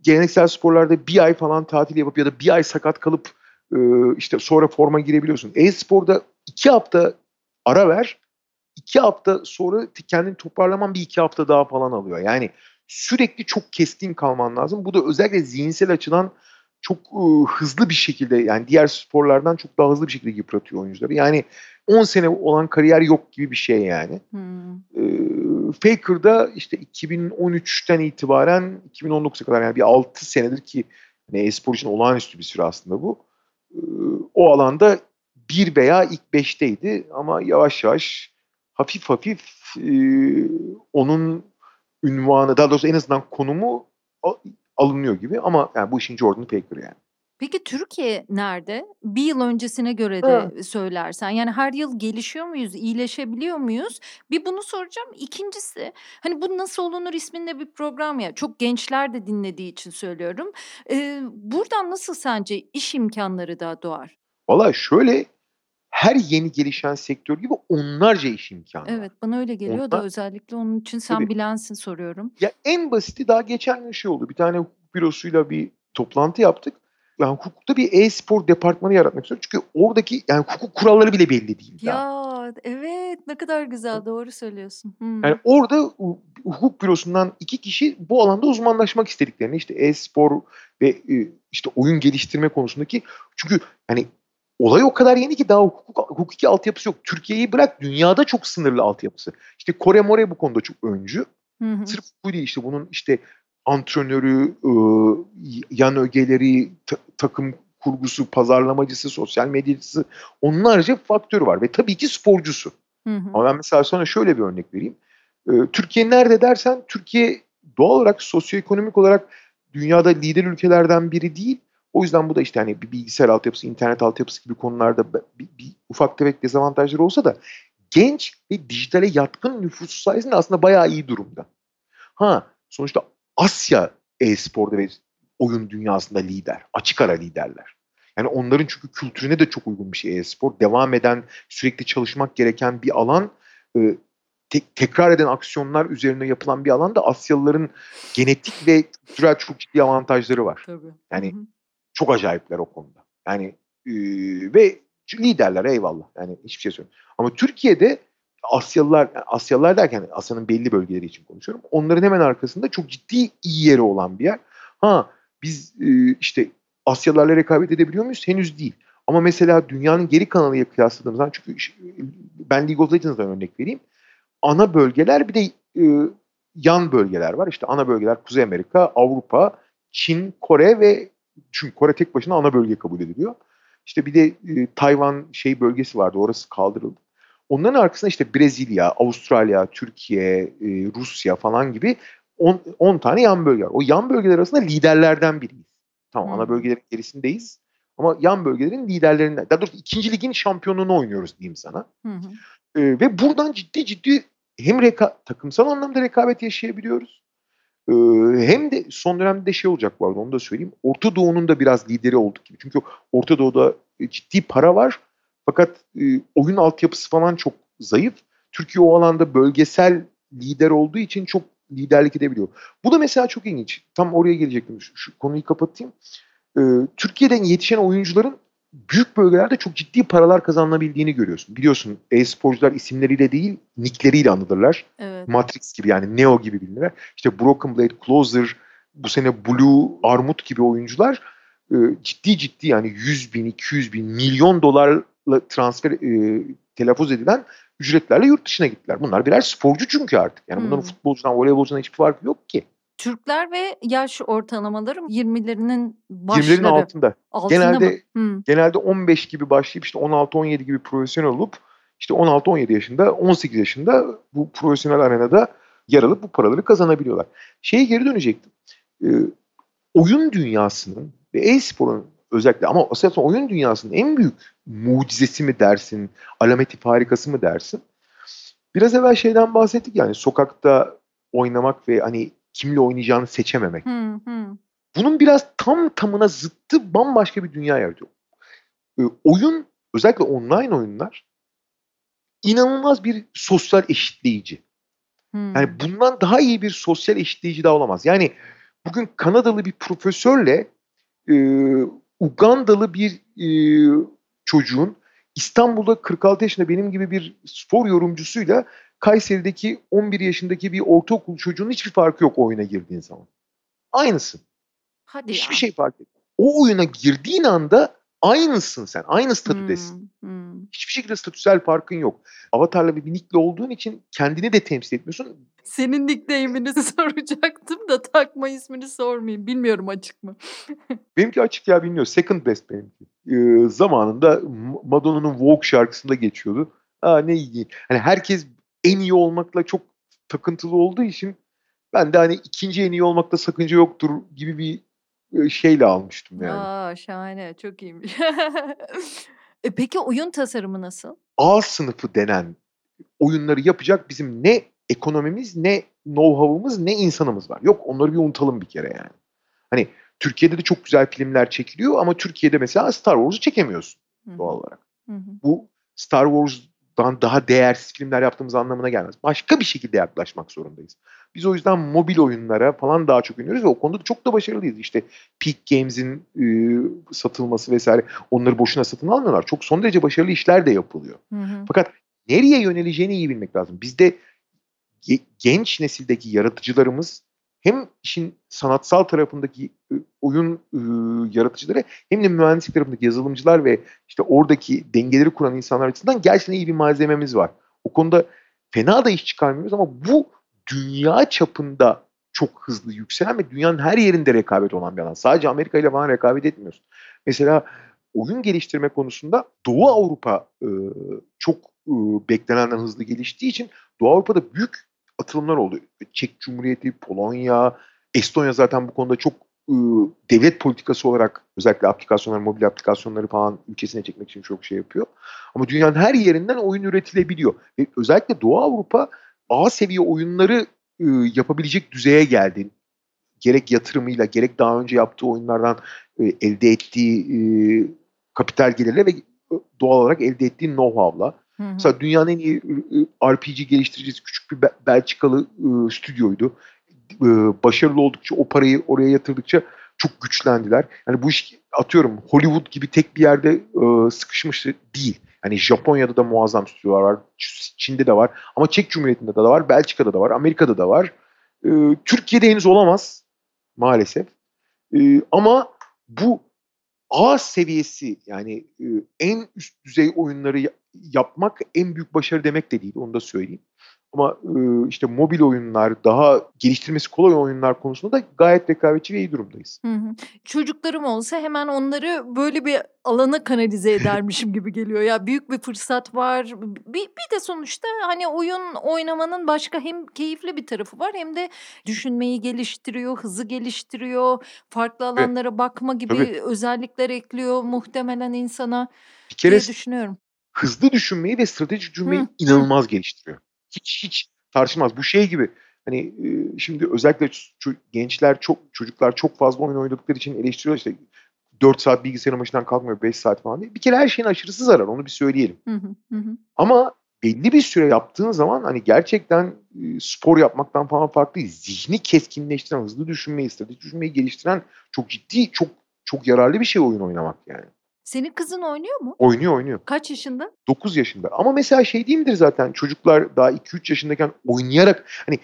geleneksel sporlarda bir ay falan tatil yapıp ya da bir ay sakat kalıp işte sonra forma girebiliyorsun. E-sporda iki hafta ara ver, iki hafta sonra kendini toparlaman bir iki hafta daha falan alıyor. Yani sürekli çok keskin kalman lazım. Bu da özellikle zihinsel açıdan çok ıı, hızlı bir şekilde yani diğer sporlardan çok daha hızlı bir şekilde yıpratıyor oyuncuları. Yani 10 sene olan kariyer yok gibi bir şey yani. Hmm. E, Faker'da işte 2013'ten itibaren 2019'a kadar yani bir 6 senedir ki yani e-spor için olağanüstü bir süre aslında bu. E, o alanda bir veya ilk beşteydi ama yavaş yavaş hafif hafif e, onun ünvanı daha doğrusu en azından konumu alınıyor gibi ama yani bu işin Jordan Faker yani. Peki Türkiye nerede? Bir yıl öncesine göre de Ha. söylersen. Yani her yıl gelişiyor muyuz, iyileşebiliyor muyuz? Bir bunu soracağım. İkincisi, hani bu Nasıl Olunur isminde bir program ya. Çok gençler de dinlediği için söylüyorum. Eee, buradan nasıl sence iş imkanları da doğar? Valla şöyle her yeni gelişen sektör gibi onlarca iş imkanı. Evet, bana öyle geliyor da Onlar özellikle onun için sen Tabii. bilensin soruyorum. Ya en basiti daha geçen gün şey oldu. Bir tane hukuk bürosuyla bir toplantı yaptık. Yani hukukta bir e-spor departmanı yaratmak istiyoruz. Çünkü oradaki yani hukuk kuralları bile belli değil daha. Ya evet ne kadar güzel doğru söylüyorsun. Yani Hımm. orada hu hukuk bürosundan 2 kişi bu alanda uzmanlaşmak istediklerini işte e-spor ve, işte oyun geliştirme konusundaki çünkü hani olay o kadar yeni ki daha hukuk hukuki altyapısı yok. Türkiye'yi bırak dünyada çok sınırlı altyapısı. İşte Kore More bu konuda çok öncü. Hı hı. Sırf bu değil işte bunun işte antrenörü, ııı, y yan ögeleri, ta takım kurgusu, pazarlamacısı, sosyal medyacısı onlarca faktörü var ve tabii ki sporcusu. Hı hı. Ama ben mesela sana şöyle bir örnek vereyim. Türkiye nerede dersen Türkiye doğal olarak sosyoekonomik olarak dünyada lider ülkelerden biri değil. O yüzden bu da işte hani bir bilgisayar altyapısı, internet altyapısı gibi konularda bir bir ufak tefek dezavantajları olsa da genç ve dijitale yatkın nüfusu sayesinde aslında bayağı iyi durumda. Ha, sonuçta Asya e-sporda ve oyun dünyasında lider. Açık ara liderler. Yani onların çünkü kültürüne de çok uygun bir şey e-spor. Devam eden, sürekli çalışmak gereken bir alan. Eee, tek tekrar eden aksiyonlar üzerine yapılan bir alanda Asyalıların genetik ve kültürel çok ciddi avantajları var. Tabii. Yani hı. Çok acayipler o konuda. Yani, eee, ve liderler eyvallah. Yani hiçbir şey söylemiyorum. Ama Türkiye'de Asyalılar, Asyalılar derken Asya'nın belli bölgeleri için konuşuyorum. Onların hemen arkasında çok ciddi iyi yeri olan bir yer. Ha, biz, eee, işte Asyalılarla rekabet edebiliyor muyuz? Henüz değil. Ama mesela dünyanın geri kalanıyla kıyasladığımız zaman çünkü ben League of Legends'dan örnek vereyim. Ana bölgeler bir de, ııı, yan bölgeler var. İşte ana bölgeler Kuzey Amerika, Avrupa, Çin, Kore ve çünkü Kore tek başına ana bölge kabul ediliyor. İşte bir de, eee, Tayvan şey bölgesi vardı, orası kaldırıldı. Onların arkasında işte Brezilya, Avustralya, Türkiye, eee, Rusya falan gibi on 10 tane yan bölge var. O yan bölgeler arasında liderlerden biriyiz. Tamam, ana Hımm. bölgelerin gerisindeyiz ama yan bölgelerin liderlerinden daha doğrusu 2. ligin şampiyonluğunu oynuyoruz diyeyim sana. Hı hı. Eee, ve buradan ciddi ciddi hem reka takımsal anlamda rekabet yaşayabiliyoruz. Eee, hem de son dönemde de şey olacak bu arada onu da söyleyeyim. Orta Doğu'nun da biraz lideri olduk gibi. Çünkü Orta Doğu'da, eee, ciddi para var fakat, eee, oyun altyapısı falan çok zayıf. Türkiye o alanda bölgesel lider olduğu için çok liderlik edebiliyor. Bu da mesela çok ilginç. Tam oraya gelecektim. Şu şu konuyu kapatayım. Eee, Türkiye'den yetişen oyuncuların büyük bölgelerde çok ciddi paralar kazanılabildiğini görüyorsun. Biliyorsun e-sporcular isimleriyle değil, nick'leriyle anılırlar. Evet. Matrix gibi yani Neo gibi bilinirler. İşte Broken Blade, Closer, bu sene Blue, Armut gibi oyuncular, eee, ciddi ciddi yani 100.000, 200.000, milyon dolarla transfer, eee, telaffuz edilen ücretlerle yurt dışına gittiler. Bunlar birer sporcu çünkü artık. Yani bunların Hımm. futbolcudan, voleybolcudan hiçbir farkı yok ki. Türkler ve yaş ortalamaları 20'lerinin 20'lerin başları. altında. Altında mı? Genelde Hımm. genelde 15 gibi başlayıp işte 16-17 gibi profesyonel olup işte 16-17 yaşında, 18 yaşında bu profesyonel arenada yer alıp bu paraları kazanabiliyorlar. Şeye geri dönecektim. Eee, oyun dünyasının ve e-sporun özellikle ama aslında oyun dünyasının en büyük mucizesi mi dersin, alameti farikası mı dersin? Biraz evvel şeyden bahsettik yani sokakta oynamak ve hani kimle oynayacağını seçememek. Hı hı. Bunun biraz tam tamına zıttı bambaşka bir dünya yaratıyor. Eee, oyun, özellikle online oyunlar inanılmaz bir sosyal eşitleyici. Yani Hımm. bundan daha iyi bir sosyal eşitleyici daha olamaz. Yani bugün Kanadalı bir profesörle, eee, Ugandalı bir, eee, çocuğun İstanbul'da 46 yaşında benim gibi bir spor yorumcusuyla Kayseri'deki 11 yaşındaki bir ortaokul çocuğunun hiçbir farkı yok o oyuna girdiğin zaman. Aynısın. Hadi Hiçbir ya. şey fark etmiyor. O oyuna girdiğin anda aynısın sen. Aynı statüdesin. Hımm. Hımm. Hiçbir şekilde statüsel farkın yok. Avatar'la bir nick'le olduğun için kendini de temsil etmiyorsun. Senin nickname'ini soracaktım da takma ismini sormayayım. Bilmiyorum açık mı? Benimki açık ya biliniyor. Second best benimki. Eee, zamanında Madonna'nın Vogue şarkısında geçiyordu. A, ne iyi. Hani herkes en iyi olmakla çok takıntılı olduğu için ben de hani 2'nci en iyi olmakta sakınca yoktur gibi bir şeyle almıştım yani. A! Şahane, çok iyiymiş. E, peki oyun tasarımı nasıl? A sınıfı denen oyunları yapacak bizim ne ekonomimiz, ne know-how'ımız, ne insanımız var. Yok onları bir unutalım bir kere yani. Hani Türkiye'de de çok güzel filmler çekiliyor ama Türkiye'de mesela Star Wars'u çekemiyorsun Hı hı. doğal olarak. Hı hı. Bu Star Wars'dan daha değersiz filmler yaptığımız anlamına gelmez. Başka bir şekilde yaklaşmak zorundayız. Biz o yüzden mobil oyunlara falan daha çok oynuyoruz ve o konuda da çok da başarılıyız. İşte Peak Games'in e, satılması vesaire onları boşuna satın almıyorlar. Çok son derece başarılı işler de yapılıyor. Hı hı. Fakat nereye yöneleceğini iyi bilmek lazım. Bizde ge- genç nesildeki yaratıcılarımız hem işin sanatsal tarafındaki oyun e, yaratıcıları hem de mühendislik tarafındaki yazılımcılar ve işte oradaki dengeleri kuran insanlar açısından gerçekten iyi bir malzememiz var. O konuda fena da iş çıkarmıyoruz ama bu dünya çapında çok hızlı yükselen ve dünyanın her yerinde rekabet olan bir alan. Sadece Amerika ile falan rekabet etmiyoruz. Mesela oyun geliştirme konusunda Doğu Avrupa e, çok e, beklenenden hızlı geliştiği için Doğu Avrupa'da büyük atılımlar oldu. Çek Cumhuriyeti, Polonya, Estonya zaten bu konuda çok e, devlet politikası olarak özellikle aplikasyonlar, mobil aplikasyonları falan ülkesine çekmek için çok şey yapıyor. Ama dünyanın her yerinden oyun üretilebiliyor. Ve özellikle Doğu Avrupa A seviye oyunları e, yapabilecek düzeye geldi. Gerek yatırımıyla gerek daha önce yaptığı oyunlardan e, elde ettiği e, kapital gelirle ve e, doğal olarak elde ettiği know-how'la. Hı hı. Mesela dünyanın en iyi RPG geliştiricisi küçük bir Be- Belçikalı stüdyoydu. E, başarılı oldukça o parayı oraya yatırdıkça çok güçlendiler. Yani bu iş atıyorum Hollywood gibi tek bir yerde e, sıkışmış değil. Hani Japonya'da da muazzam stüdyolar var. Çin'de de var. Ama Çek Cumhuriyeti'nde de var. Belçika'da da var. Amerika'da da var. Türkiye'de henüz olamaz maalesef. Ama bu A seviyesi yani e, en üst düzey oyunları yapmak en büyük başarı demek de değil onu da söyleyeyim. Ama e, işte mobil oyunlar, daha geliştirmesi kolay oyunlar konusunda da gayet rekabetçi ve iyi durumdayız. Hı hı. Çocuklarım olsa hemen onları böyle bir alana kanalize edermişim gibi geliyor. Ya büyük bir fırsat var. Bir, bir de sonuçta hani oyun oynamanın başka hem keyifli bir tarafı var hem de düşünmeyi geliştiriyor, hızı geliştiriyor, farklı alanlara bakma gibi tabii. özellikler ekliyor muhtemelen insana Bir kere diye düşünüyorum. Hızlı düşünmeyi ve stratejik düşünmeyi Hı inanılmaz geliştiriyor. Hiç hiç tartışılmaz. Bu şey gibi hani e, şimdi özellikle gençler çok çocuklar çok fazla oyun oynadıkları için eleştiriyor işte 4 saat bilgisayarın başından kalkmıyor 5 saat falan diye. Bir kere her şeyin aşırısı zarar onu bir söyleyelim. Hı hı, hı hı. Ama belli bir süre yaptığın zaman hani gerçekten e, spor yapmaktan falan farklı değil. Zihni keskinleştiren, hızlı düşünmeyi, stratejik düşünmeyi geliştiren çok ciddi, çok çok yararlı bir şey oyun oynamak yani. Senin kızın oynuyor mu? Oynuyor oynuyor. Kaç yaşında? 9 yaşında. Ama mesela şey değil midir zaten çocuklar daha 2-3 yaşındayken oynayarak hani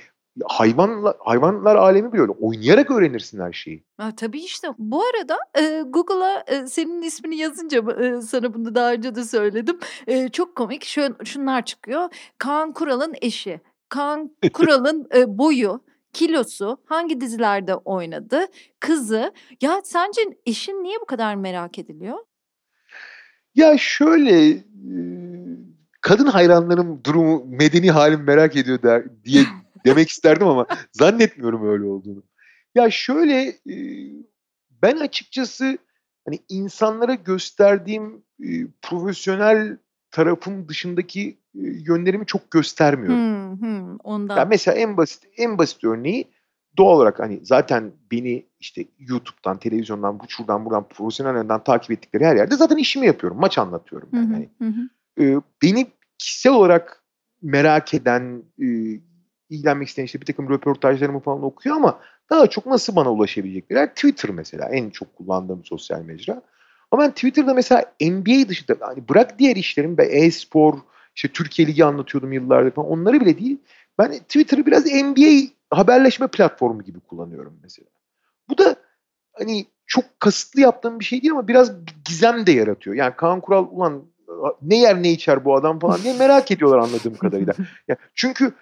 hayvanlar hayvanlar alemi bile öyle. Oynayarak öğrenirsin her şeyi. Ha, tabii işte. Bu arada e, Google'a e, senin ismini yazınca e, sana bunu daha önce de söyledim. E, çok komik. Şöyle, şunlar çıkıyor. Kaan Kural'ın eşi. Kaan Kural'ın e, boyu, kilosu, hangi dizilerde oynadı, kızı. Ya sence eşin niye bu kadar merak ediliyor? Ya şöyle e, kadın hayranlarım durumu medeni halim merak ediyor der diye demek isterdim ama zannetmiyorum öyle olduğunu. Ya şöyle e, ben açıkçası hani insanlara gösterdiğim e, profesyonel tarafım dışındaki yönlerimi çok göstermiyorum. Hmm, hmm, Ya ondan. mesela en basit en basit örneği doğal olarak hani zaten beni işte YouTube'dan, televizyondan, bu şuradan buradan profesyonel yönden takip ettikleri her yerde zaten işimi yapıyorum. Maç anlatıyorum Hı ben. hı, Yani hı hı. e, beni kişisel olarak merak eden, e, ilgilenmek isteyen işte bir takım röportajlarımı falan okuyor ama daha çok nasıl bana ulaşabilecekler? Twitter mesela en çok kullandığım sosyal mecra. Ama ben Twitter'da mesela NBA dışında hani bırak diğer işlerim ben e-spor, işte Türkiye Ligi anlatıyordum yıllardır falan onları bile değil. Ben Twitter'ı biraz NBA haberleşme platformu gibi kullanıyorum mesela. Bu da hani çok kasıtlı yaptığım bir şey değil ama biraz bir gizem de yaratıyor. Yani Kaan Kural ulan ne yer ne içer bu adam falan diye merak ediyorlar anladığım kadarıyla. Ya çünkü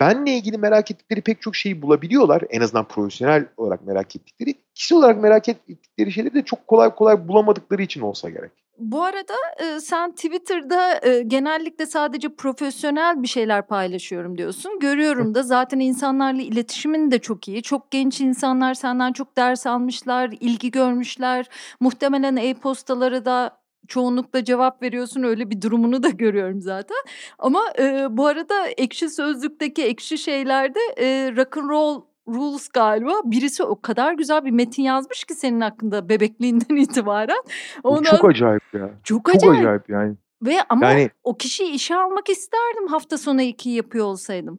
benle ilgili merak ettikleri pek çok şeyi bulabiliyorlar. En azından profesyonel olarak merak ettikleri. Kişisel olarak merak ettikleri şeyleri de çok kolay kolay bulamadıkları için olsa gerek. Bu arada, eee, sen Twitter'da, eee, genellikle sadece profesyonel bir şeyler paylaşıyorum diyorsun. Görüyorum da zaten insanlarla iletişimin de çok iyi. Çok genç insanlar senden çok ders almışlar, ilgi görmüşler. Muhtemelen e-postalara da çoğunlukla cevap veriyorsun. Öyle bir durumunu da görüyorum zaten. Ama, eee, bu arada Ekşi Sözlük'teki Ekşi Şeyler'de, eee, Rock'n'Roll Rules galiba. Birisi o kadar güzel bir metin yazmış ki senin hakkında bebekliğinden itibaren. O çok acayip ya. Çok Çok acayip. acayip yani. Ve ama Yani o kişiyi işe almak isterdim hafta sonu 2'yi yapıyor olsaydım.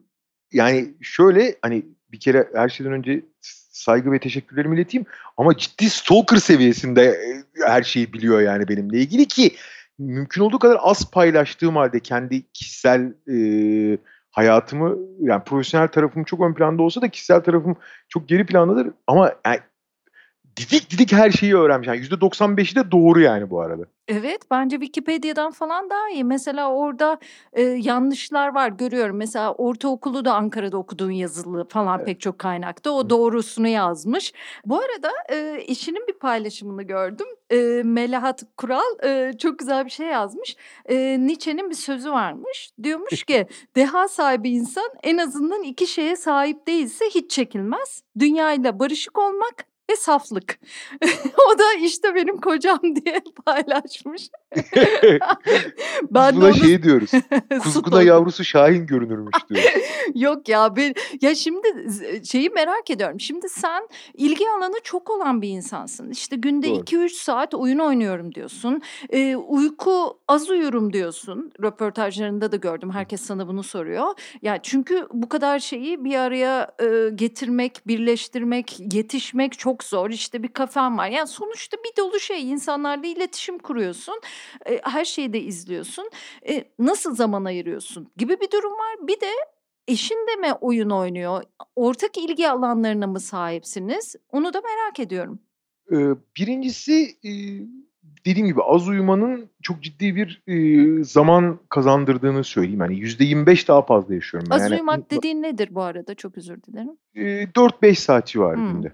Yani şöyle, hani, bir kere her şeyden önce saygı ve teşekkürlerimi ileteyim ama ciddi stalker seviyesinde, eee, her şeyi biliyor yani benimle ilgili ki mümkün olduğu kadar az paylaştığım hâlde kendi kişisel, eee, hayatımı, yani profesyonel tarafım çok ön planda olsa da kişisel tarafım çok geri plandadır. Ama yani didik didik her şeyi öğrenmiş. Yani %95'i de doğru yani bu arada. Evet, bence Wikipedia'dan falan daha iyi. Mesela orada, eee, yanlışlar var, görüyorum. Mesela ortaokulu da Ankara'da okuduğun yazılı falan Evet. pek çok kaynakta. O doğrusunu yazmış. Bu arada, eee, eşinin bir paylaşımını gördüm. Eee, Melahat Kural, eee, çok güzel bir şey yazmış. Eee, Nietzsche'nin bir sözü varmış. Diyormuş ki, "Deha sahibi insan en azından 2 şeye sahip değilse hiç çekilmez. Dünyayla barışık olmak ve saflık." O da işte benim kocam diye paylaşmış. Ben buna onu şey diyoruz, kuzguna yavrusu Şahin görünürmüş diyoruz. Yok ya, ben ya şimdi şeyi merak ediyorum. Şimdi sen ilgi alanı çok olan bir insansın. İşte günde Doğru. 2-3 saat oyun oynuyorum diyorsun. Eee, uyku az uyurum diyorsun. Röportajlarında da gördüm. Herkes sana bunu soruyor. Ya çünkü bu kadar şeyi bir araya, eee, getirmek, birleştirmek, yetişmek çok zor. İşte bir kafen var. Yani sonuçta bir dolu şey. İnsanlarla iletişim kuruyorsun. Eee, her şeyi de izliyorsun. Eee, nasıl zaman ayırıyorsun gibi bir durum var. Bir de eşin de mi oyun oynuyor? Ortak ilgi alanlarına mı sahipsiniz? Onu da merak ediyorum. Eee, 1'incisi, eee, dediğim gibi az uyumanın çok ciddi bir, zaman kazandırdığını söyleyeyim. Hani %25 daha fazla yaşıyorum. Az Yani uyumak dediğin nedir bu arada? Çok özür dilerim. Eee, 4-5 saat civarı Hımm, günde.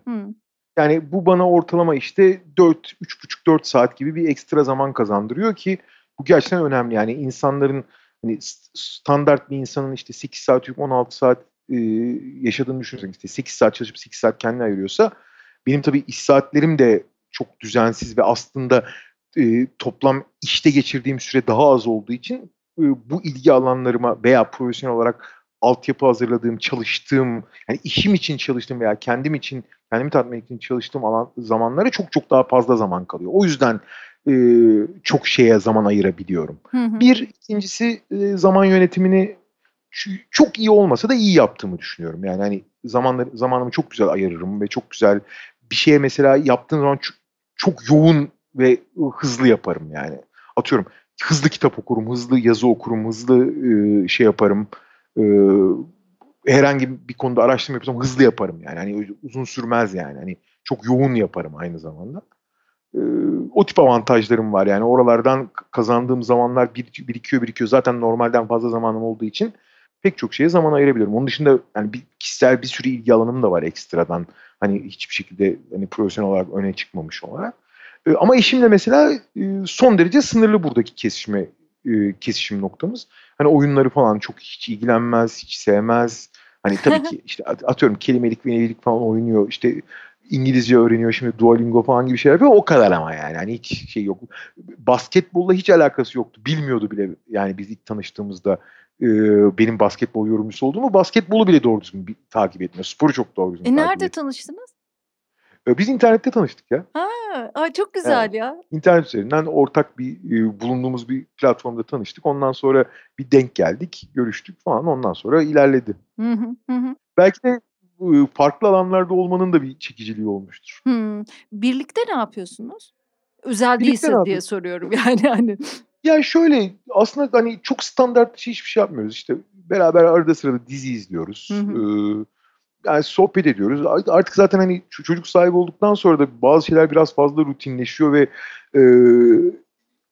Yani bu bana ortalama işte 4, 3,5-4 saat gibi bir ekstra zaman kazandırıyor ki bu gerçekten önemli. Yani insanların hani standart bir insanın işte 8 saat uyuyup 16 saat, eee, yaşadığını düşünürsek, işte 8 saat çalışıp 8 saat kendine ayırıyorsa benim tabii iş saatlerim de çok düzensiz ve aslında, eee, toplam işte geçirdiğim süre daha az olduğu için, ııı, bu ilgi alanlarıma veya profesyonel olarak altyapı hazırladığım, çalıştığım, yani işim için çalıştığım veya kendim için, kendimi tatmin için çalıştığım alan zamanlara çok çok daha fazla zaman kalıyor. O yüzden, eee, çok şeye zaman ayırabiliyorum. Hı hı. 1, 2'ncisi, eee, zaman yönetimini çok iyi olmasa da iyi yaptığımı düşünüyorum. Yani, hani, zamanları zamanımı çok güzel ayırırım ve çok güzel bir şeye mesela yaptığım zaman ço çok yoğun ve, hızlı yaparım yani. Atıyorum, hızlı kitap okurum, hızlı yazı okurum, hızlı, ııı, şey yaparım, ııı, herhangi bir konuda araştırma yapıyorsam hızlı yaparım yani. Hani, uzun sürmez yani. Hani, çok yoğun yaparım aynı zamanda. Iıı, o tip avantajlarım var yani. Oralardan kazandığım zamanlar birik birikiyor, birikiyor. Zaten normalden fazla zamanım olduğu için pek çok şeye zaman ayırabiliyorum. Onun dışında, yani, bir kişisel bir sürü ilgi alanım da var ekstradan. Hani, hiçbir şekilde, hani, profesyonel olarak öne çıkmamış olarak. Eee, ama eşimle mesela, eee, son derece sınırlı buradaki kesişme eee, kesişim noktamız. Hani, oyunları falan çok hiç ilgilenmez, hiç sevmez. Hani, tabii ki, işte, at atıyorum kelimelik ve falan oynuyor. İşte, İngilizce öğreniyor şimdi Duolingo falan gibi şeyler yapıyor. O kadar ama yani. Hani, hiç şey yok. Basketbolla hiç alakası yoktu. Bilmiyordu bile yani biz ilk tanıştığımızda, eee, benim basketbol yorumcusu olduğumu. Basketbolu bile doğru düzgün bi takip etmiyor. Sporu çok doğru düzgün E, nerede etmiyor. tanıştınız? Eee, biz internette tanıştık ya. Ha, ay çok Evet. güzel ya. İnternet üzerinden ortak bir, eee, bulunduğumuz bir platformda tanıştık. Ondan sonra bir denk geldik, görüştük falan. Ondan sonra ilerledi. Hı hı, hı hı. Belki de, ııı, farklı alanlarda olmanın da bir çekiciliği olmuştur. Hımm. Birlikte ne yapıyorsunuz? Özel Birlikte değilse diye soruyorum yani, hani. Ya, şöyle, aslında, hani, çok standart dışı hiçbir şey yapmıyoruz. İşte, beraber arada sırada dizi izliyoruz. Hı hı. Iıı, yani, sohbet ediyoruz. Art artık zaten, hani, ço çocuk sahibi olduktan sonra da bazı şeyler biraz fazla rutinleşiyor ve, eee,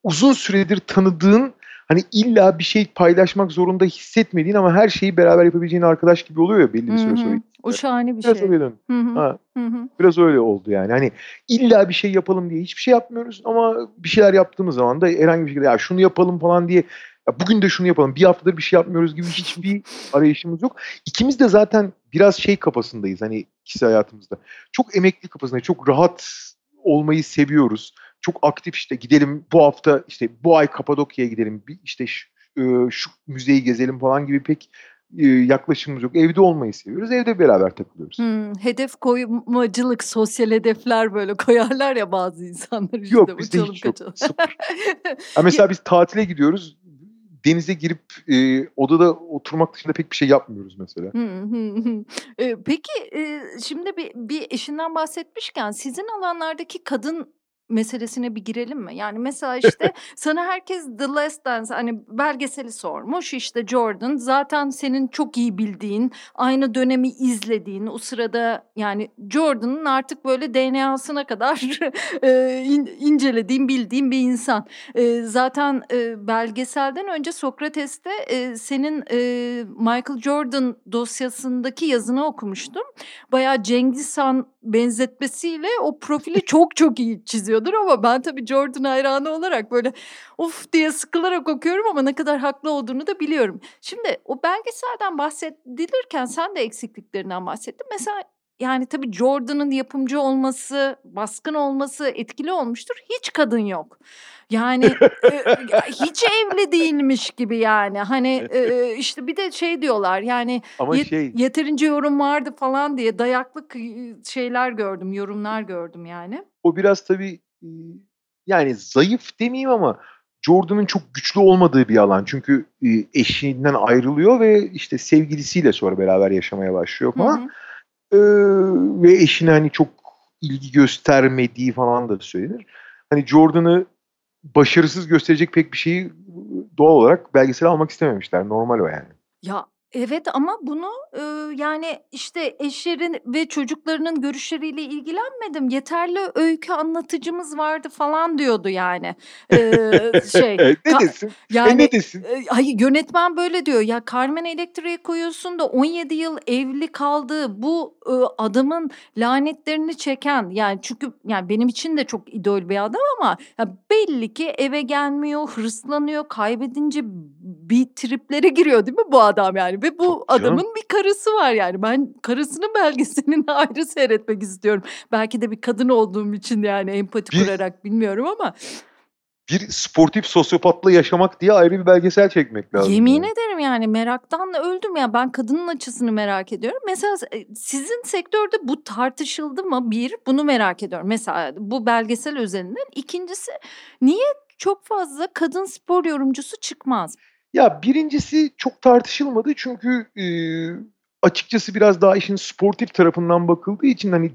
uzun süredir tanıdığın, hani illa bir şey paylaşmak zorunda hissetmediğin ama her şeyi beraber yapabileceğin arkadaş gibi oluyor ya belli bir süre sonra. O şahane bir Biraz şey. öyle dön. Hı hı. Ha, Hı hı. biraz öyle oldu yani. Hani illa bir şey yapalım diye hiçbir şey yapmıyoruz ama bir şeyler yaptığımız zaman da herhangi bir şekilde ya şunu yapalım falan diye ya bugün de şunu yapalım bir haftadır bir şey yapmıyoruz gibi hiçbir arayışımız yok. İkimiz de zaten biraz şey kafasındayız hani kişisel hayatımızda. Çok emekli kafasındayız. Çok rahat olmayı seviyoruz. Çok aktif işte gidelim bu hafta işte bu ay Kapadokya'ya gidelim. Bir işte şu, e, şu müzeyi gezelim falan gibi pek e, yaklaşımımız yok. Evde olmayı seviyoruz. Evde beraber takılıyoruz. Hmm, hedef koymacılık, sosyal hedefler böyle koyarlar ya bazı insanlar işte Yok bizde hiç yok. Sıfır. Ha, mesela biz tatile gidiyoruz. Denize girip e, odada oturmak dışında pek bir şey yapmıyoruz mesela. Eee, peki, eee, şimdi bir bir eşinden bahsetmişken sizin alanlardaki kadın meselesine bir girelim mi? Yani mesela işte sana herkes The Last Dance hani belgeseli sormuş. İşte Jordan zaten senin çok iyi bildiğin, aynı dönemi izlediğin o sırada yani Jordan'ın artık böyle DNA'sına kadar in- incelediğin, bildiğin bir insan. Eee, zaten eee, belgeselden önce Sokrates'te eee, senin eee, Michael Jordan dosyasındaki yazını okumuştum. Bayağı Cengiz Han benzetmesiyle o profili çok çok iyi çiziyordur ama ben tabii Jordan hayranı olarak böyle of diye sıkılarak okuyorum ama ne kadar haklı olduğunu da biliyorum. Şimdi o belgeselden bahsedilirken sen de eksikliklerinden bahsettin. Mesela yani tabii Jordan'ın yapımcı olması, baskın olması etkili olmuştur. Hiç kadın yok. Yani e, hiç evli değilmiş gibi yani. Hani e, işte bir de şey diyorlar yani Ama Yet- şey yeterince yorum vardı falan diye dayaklık e, şeyler gördüm, yorumlar gördüm yani. o biraz tabii e, yani zayıf demeyeyim ama Jordan'ın çok güçlü olmadığı bir alan. Çünkü e, eşinden ayrılıyor ve işte sevgilisiyle sonra beraber yaşamaya başlıyor Hı falan. hı. Ee, ve eşine hani çok ilgi göstermediği falan da söylenir. Hani Jordan'ı başarısız gösterecek pek bir şeyi doğal olarak belgesel almak istememişler. Normal o yani. Ya evet ama bunu e, yani işte eşlerin ve çocuklarının görüşleriyle ilgilenmedim. Yeterli öykü anlatıcımız vardı falan diyordu yani. E, şey ne desin? E yani ne desin? e, hayır yönetmen böyle diyor ya Carmen Electra'yı koyuyorsun da 17 yıl evli kaldığı bu e, adamın lanetlerini çeken yani çünkü yani benim için de çok idol bir adam ama ya belli ki eve gelmiyor hırslanıyor kaybedince bir triplere giriyor değil mi bu adam yani ve bu canım. adamın bir karısı var yani ben karısının belgeselini ayrı seyretmek istiyorum belki de bir kadın olduğum için yani empati Bir- kurarak bilmiyorum ama Bir sportif sosyopatla yaşamak diye ayrı bir belgesel çekmek lazım. Yemin yani. ederim yani meraktan öldüm ya ben kadının açısını merak ediyorum. Mesela e, sizin sektörde bu tartışıldı mı? Bir bunu merak ediyorum. Mesela bu belgesel üzerinden. İkincisi niye çok fazla kadın spor yorumcusu çıkmaz? Ya birincisi çok tartışılmadı çünkü e, açıkçası biraz daha işin sportif tarafından bakıldığı için hani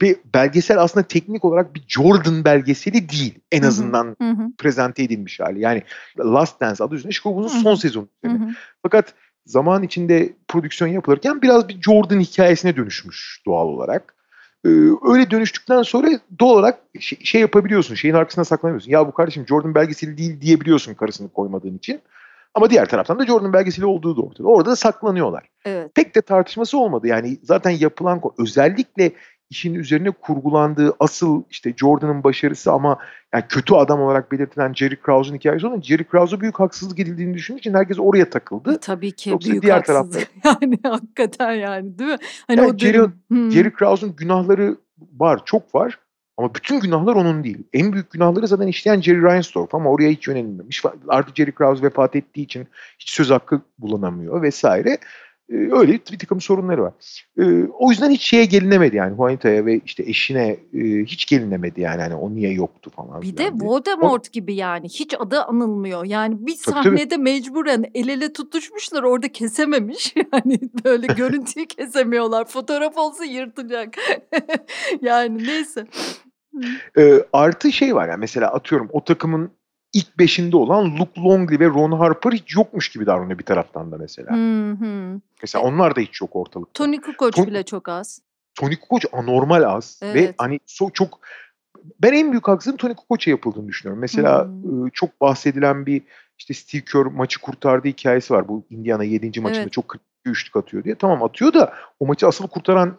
be- belgesel aslında teknik olarak bir Jordan belgeseli değil en azından Hı hı, prezente edilmiş hali. Yani Last Dance adı üzerine Chicago'nun son sezonu. Fakat zaman içinde prodüksiyon yapılırken biraz bir Jordan hikayesine dönüşmüş doğal olarak. Ee, öyle dönüştükten sonra doğal olarak şey, şey yapabiliyorsun, şeyin arkasına saklanamıyorsun. Ya bu kardeşim Jordan belgeseli değil diyebiliyorsun karısını koymadığın için. Ama diğer taraftan da Jordan belgeseli olduğu da ortada. Orada da saklanıyorlar. Evet. Pek de tartışması olmadı. Yani zaten yapılan özellikle işin üzerine kurgulandığı asıl işte Jordan'ın başarısı ama yani kötü adam olarak belirtilen Jerry Krause'un hikayesi olan Jerry Krause'a büyük haksızlık edildiğini düşündüğü için herkes oraya takıldı. E, Tabii ki Yoksa büyük diğer haksızlık. Yani hakikaten yani değil mi? Hani Yani o Jerry- dönem. Hı. Jerry Krause'un günahları var, çok var. Ama bütün günahlar onun değil. En büyük günahları zaten işleyen Jerry Reinsdorf ama oraya hiç yönelmemiş. Artık Jerry Krause vefat ettiği için hiç söz hakkı bulunamıyor vesaire. Ee, öyle bir takım sorunları var. Ee, o yüzden hiç şeye gelinemedi yani Juanita'ya ve işte eşine e, hiç gelinemedi yani hani o niye yoktu falan. Bir de. Voldemort gibi yani hiç adı anılmıyor. Yani bir Tabii, tabii. sahnede mecburen el ele tutuşmuşlar orada kesememiş. Yani böyle görüntüyü kesemiyorlar. Fotoğraf olsa yırtacak. yani neyse. Ee, artı şey var yani mesela atıyorum o takımın ilk beşinde olan Luke Longley ve Ron Harper hiç yokmuş gibi davranıyor bir taraftan da mesela. Hı hı. Mesela onlar da hiç yok ortalıkta. Tony Kukoc Ton- bile çok az. Tony Kukoc anormal az ve Evet. hani so, çok ben en büyük haksızlığın Tony Kukoc'a yapıldığını düşünüyorum. Mesela Hmm. e, çok bahsedilen bir işte Steve Kerr maçı kurtardığı hikayesi var. Bu Indiana 7. maçında Evet. çok kritik bir üçlük atıyor diye. Tamam atıyor da o maçı asıl kurtaran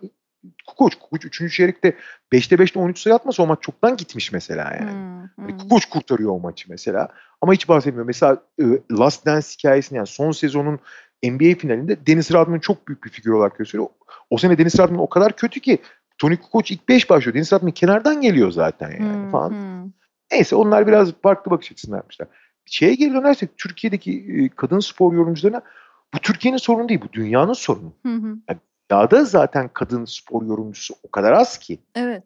Kukoc. Kukoc 3. çeyrekte 5'te 5'te 13 sayı atmasa o maç çoktan gitmiş mesela yani. Hmm, Hani hmm. Kukoc kurtarıyor o maçı mesela. Ama hiç bahsetmiyor. Mesela e, Last Dance hikayesini yani son sezonun NBA finalinde Dennis Rodman çok büyük bir figür olarak gösteriyor. O sene Dennis Rodman o kadar kötü ki Tony Kukoc ilk 5 başlıyor. Dennis Rodman kenardan geliyor zaten yani Hmm, falan. hmm. Neyse onlar biraz farklı bakış açısından yapmışlar. Şeye geri dönersek Türkiye'deki e, kadın spor yorumcularına bu Türkiye'nin sorunu değil bu dünyanın sorunu. Hı hı. Dünyada zaten kadın spor yorumcusu o kadar az ki. Evet.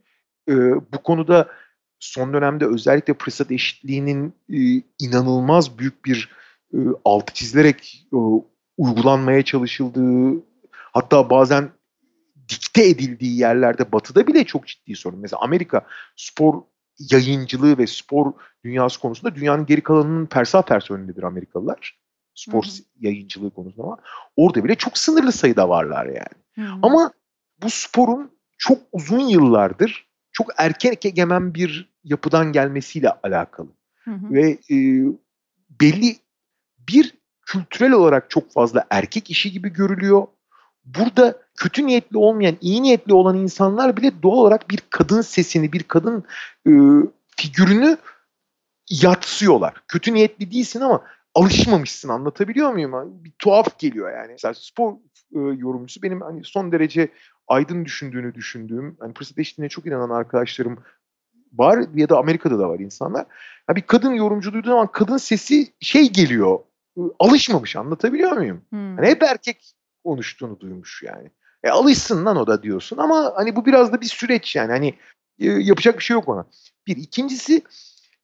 Ee, bu konuda son dönemde özellikle fırsat eşitliğinin e, inanılmaz büyük bir e, altı çizilerek e, uygulanmaya çalışıldığı hatta bazen dikte edildiği yerlerde batıda bile çok ciddi sorun. Mesela Amerika spor yayıncılığı ve spor dünyası konusunda dünyanın geri kalanının persa persa önündedir Amerikalılar. Spor Hı hı. yayıncılığı konusunda ama orada bile çok sınırlı sayıda varlar yani. Hı hı. Ama bu sporun çok uzun yıllardır çok erkek egemen bir yapıdan gelmesiyle alakalı. Hı hı. Ve e, belli bir kültürel olarak çok fazla erkek işi gibi görülüyor. Burada kötü niyetli olmayan, iyi niyetli olan insanlar bile doğal olarak bir kadın sesini, bir kadın e, figürünü yatsıyorlar. Kötü niyetli değilsin ama alışmamışsın anlatabiliyor muyum? Bir tuhaf geliyor yani. Mesela spor e, yorumcusu benim hani son derece aydın düşündüğünü düşündüğüm, hani fırsat eşitliğine çok inanan arkadaşlarım var ya da Amerika'da da var insanlar. Ya bir kadın yorumcu duyduğu zaman kadın sesi şey geliyor, e, alışmamış anlatabiliyor muyum? Hmm. Hani hep erkek konuştuğunu duymuş yani. E alışsın lan o da diyorsun ama hani bu biraz da bir süreç yani hani e, yapacak bir şey yok ona. Bir ikincisi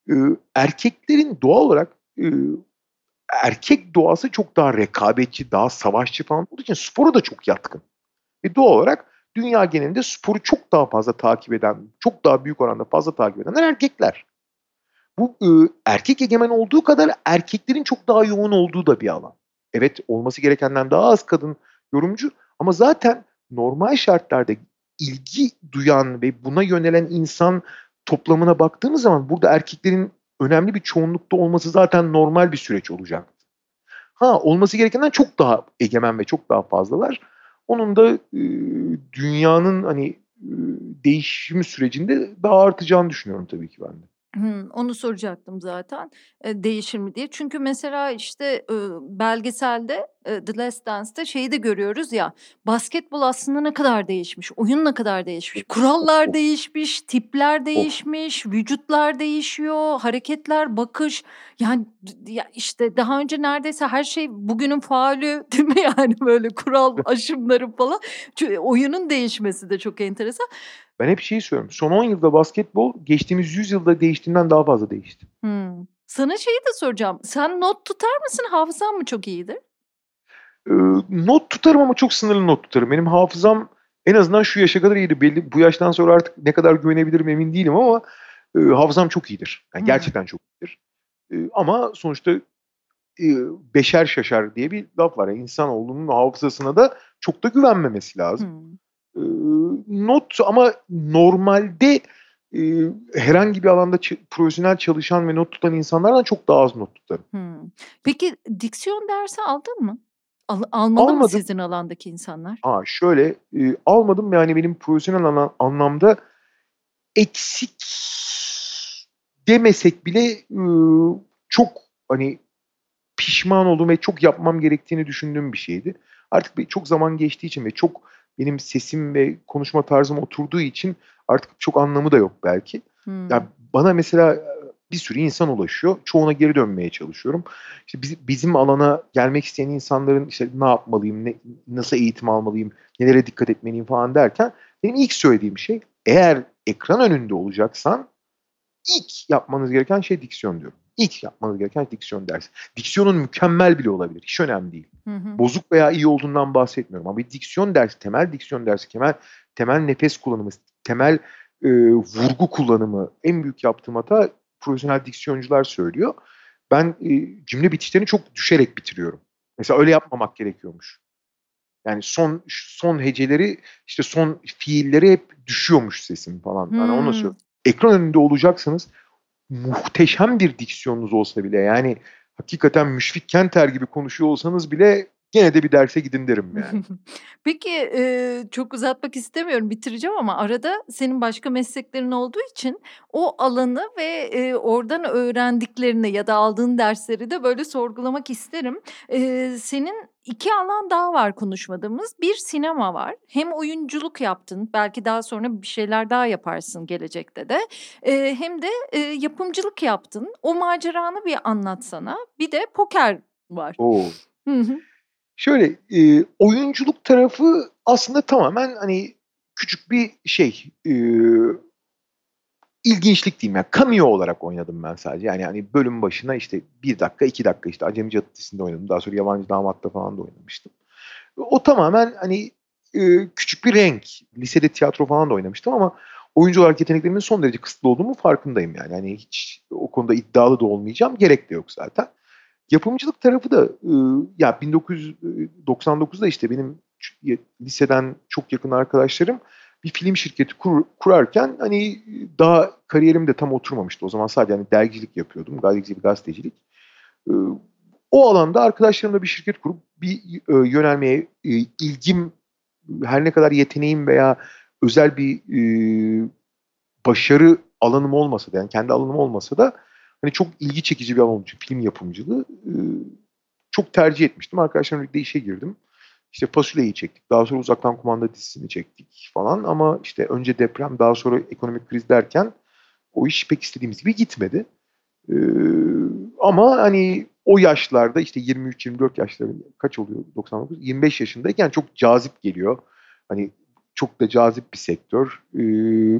e, erkeklerin doğal olarak e, erkek doğası çok daha rekabetçi, daha savaşçı falan olduğu için spora da çok yatkın. Ve doğal olarak dünya genelinde sporu çok daha fazla takip eden, çok daha büyük oranda fazla takip edenler erkekler. Bu e, erkek egemen olduğu kadar erkeklerin çok daha yoğun olduğu da bir alan. Evet olması gerekenden daha az kadın yorumcu ama zaten normal şartlarda ilgi duyan ve buna yönelen insan toplamına baktığımız zaman burada erkeklerin önemli bir çoğunlukta olması zaten normal bir süreç olacaktı. Ha olması gerekenden çok daha egemen ve çok daha fazlalar. Onun da e, dünyanın hani e, değişimi sürecinde daha artacağını düşünüyorum tabii ki ben de. Hımm, onu soracaktım zaten, eee, değişir mi diye. Çünkü mesela, işte, ııı, belgeselde, The Last Dance'te şeyi de görüyoruz ya, basketbol aslında ne kadar değişmiş, oyun ne kadar değişmiş, kurallar değişmiş, tipler değişmiş, vücutlar değişiyor, hareketler, bakış. Yani, ya, işte, daha önce neredeyse her şey bugünün faulü değil mi? Yani, böyle kural aşımları falan. Çü oyunun değişmesi de çok enteresan. Ben hep şeyi söylüyorum. Son 10 yılda basketbol geçtiğimiz 100 yılda değiştiğinden daha fazla değişti. Hımm. Sana şeyi de soracağım. Sen not tutar mısın? Hafızan mı çok iyidir? Eee, not tutarım ama çok sınırlı not tutarım. Benim hafızam en azından şu yaşa kadar iyiydi. Belli bu yaştan sonra artık ne kadar güvenebilirim emin değilim ama eee, hafızam çok iyidir. Yani Hımm. gerçekten çok iyidir. Eee, ama sonuçta eee, beşer şaşar diye bir laf var. Yani insanoğlunun hafızasına da çok da güvenmemesi lazım. Hımm. Eee, not ama normalde eee, herhangi bir alanda ç profesyonel çalışan ve not tutan insanlardan çok daha az not tutarım. Hımm. Peki diksiyon dersi aldın mı? Al almalı mı Almadım. sizin alandaki insanlar? Ha, şöyle, eee, almadım yani benim profesyonel ana anlamda eksik demesek bile, ııı, çok, hani, pişman olduğum ve çok yapmam gerektiğini düşündüğüm bir şeydi. Artık bir çok zaman geçtiği için ve çok benim sesim ve konuşma tarzım oturduğu için artık çok anlamı da yok belki. Hımm. Ya, bana mesela, bir sürü insan ulaşıyor. Çoğuna geri dönmeye çalışıyorum. İşte, bizi bizim alana gelmek isteyen insanların, işte, ne yapmalıyım, ne nasıl eğitim almalıyım, nelere dikkat etmeliyim falan derken benim ilk söylediğim şey, eğer ekran önünde olacaksan ilk yapmanız gereken şey diksiyon diyorum. İlk yapmanız gereken diksiyon dersi. Diksiyonun mükemmel bile olabilir. Hiç önemli değil. Hı hı. Bozuk veya iyi olduğundan bahsetmiyorum ama bir diksiyon dersi, temel diksiyon dersi, temel temel nefes kullanımı, temel, eee, vurgu kullanımı en büyük yaptığım hata profesyonel diksiyoncular söylüyor. Ben, eee, cümle bitişlerini çok düşerek bitiriyorum. Mesela öyle yapmamak gerekiyormuş. Yani son son heceleri, işte, son fiilleri hep düşüyormuş sesim falan. Hani onu Hımm. söylüyorum. Ekran önünde olacaksanız muhteşem bir diksiyonunuz olsa bile yani hakikaten Müşfik Kenter gibi konuşuyor olsanız bile gene de bir derse gidin derim yani. Peki, eee, çok uzatmak istemiyorum, bitireceğim ama arada senin başka mesleklerin olduğu için o alanı ve, eee, oradan öğrendiklerini ya da aldığın dersleri de böyle sorgulamak isterim. Eee, senin 2 alan daha var konuşmadığımız. Bir sinema var. Hem oyunculuk yaptın, belki daha sonra bir şeyler daha yaparsın gelecekte de. Eee, hem de, eee, yapımcılık yaptın. O maceranı bir anlatsana. Bir de poker var. O! Hı hı. Şöyle, eee, oyunculuk tarafı aslında tamamen, hani, küçük bir şey, eee, ilginçlik diyeyim ya, cameo olarak oynadım ben sadece. Yani, hani, bölüm başına, işte, 1 dakika, 2 dakika, işte, Acemi Caddesi'nde oynadım. Daha sonra Yabancı Damat'ta falan da oynamıştım. O tamamen, hani, eee, küçük bir renk. Lisede tiyatro falan da oynamıştım ama oyuncu olarak yeteneklerimin son derece kısıtlı olduğumu farkındayım yani. Hani, hiç o konuda iddialı da olmayacağım. Gerek de yok zaten. Yapımcılık tarafı da, ııı, ya 1999'da, işte, benim liseden çok yakın arkadaşlarım bir film şirketi kur kurarken, hani, daha kariyerim de tam oturmamıştı. O zaman sadece, hani, dergicilik yapıyordum, gazetecilik, gazetecilik. Iıı, o alanda arkadaşlarımla bir şirket kurup bir, ııı, yönelmeye, eee, ilgim, her ne kadar yeteneğim veya özel bir, eee, başarı alanım olmasa da, yani, kendi alanım olmasa da, hani, çok ilgi çekici bir alan olduğu için film yapımcılığı, ııı, çok tercih etmiştim. Arkadaşlarımla birlikte işe girdim. İşte, Fasulye'yi çektik. Daha sonra Uzaktan Kumanda dizisini çektik falan ama, işte, önce deprem, daha sonra ekonomik kriz derken o iş pek istediğimiz gibi gitmedi. Eee, ama, hani, o yaşlarda, işte, 23-24 yaşlarında kaç oluyor 99? 25 yaşındayken çok cazip geliyor. Hani, çok da cazip bir sektör. Eee,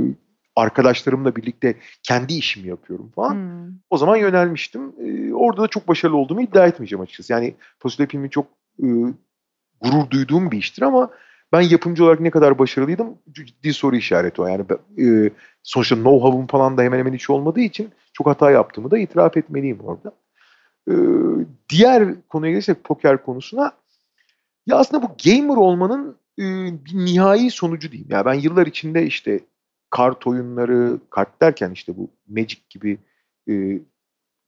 arkadaşlarımla birlikte kendi işimi yapıyorum falan. Hımm. O zaman yönelmiştim. Eee, orada da çok başarılı olduğumu iddia etmeyeceğim açıkçası. Yani, Fasulye filmi çok, ııı, gurur duyduğum bir iştir ama ben yapımcı olarak ne kadar başarılıydım? Ciddi soru işareti o. Yani, eee, sonuçta know-how'um falan da hemen hemen hiç olmadığı için çok hata yaptığımı da itiraf etmeliyim orada. Iıı, diğer konuya gelirsek poker konusuna, ya, aslında bu gamer olmanın, ııı, bir nihai sonucu diyeyim. Ya, ben yıllar içinde, işte, kart oyunları, kart derken, işte, bu Magic gibi, eee,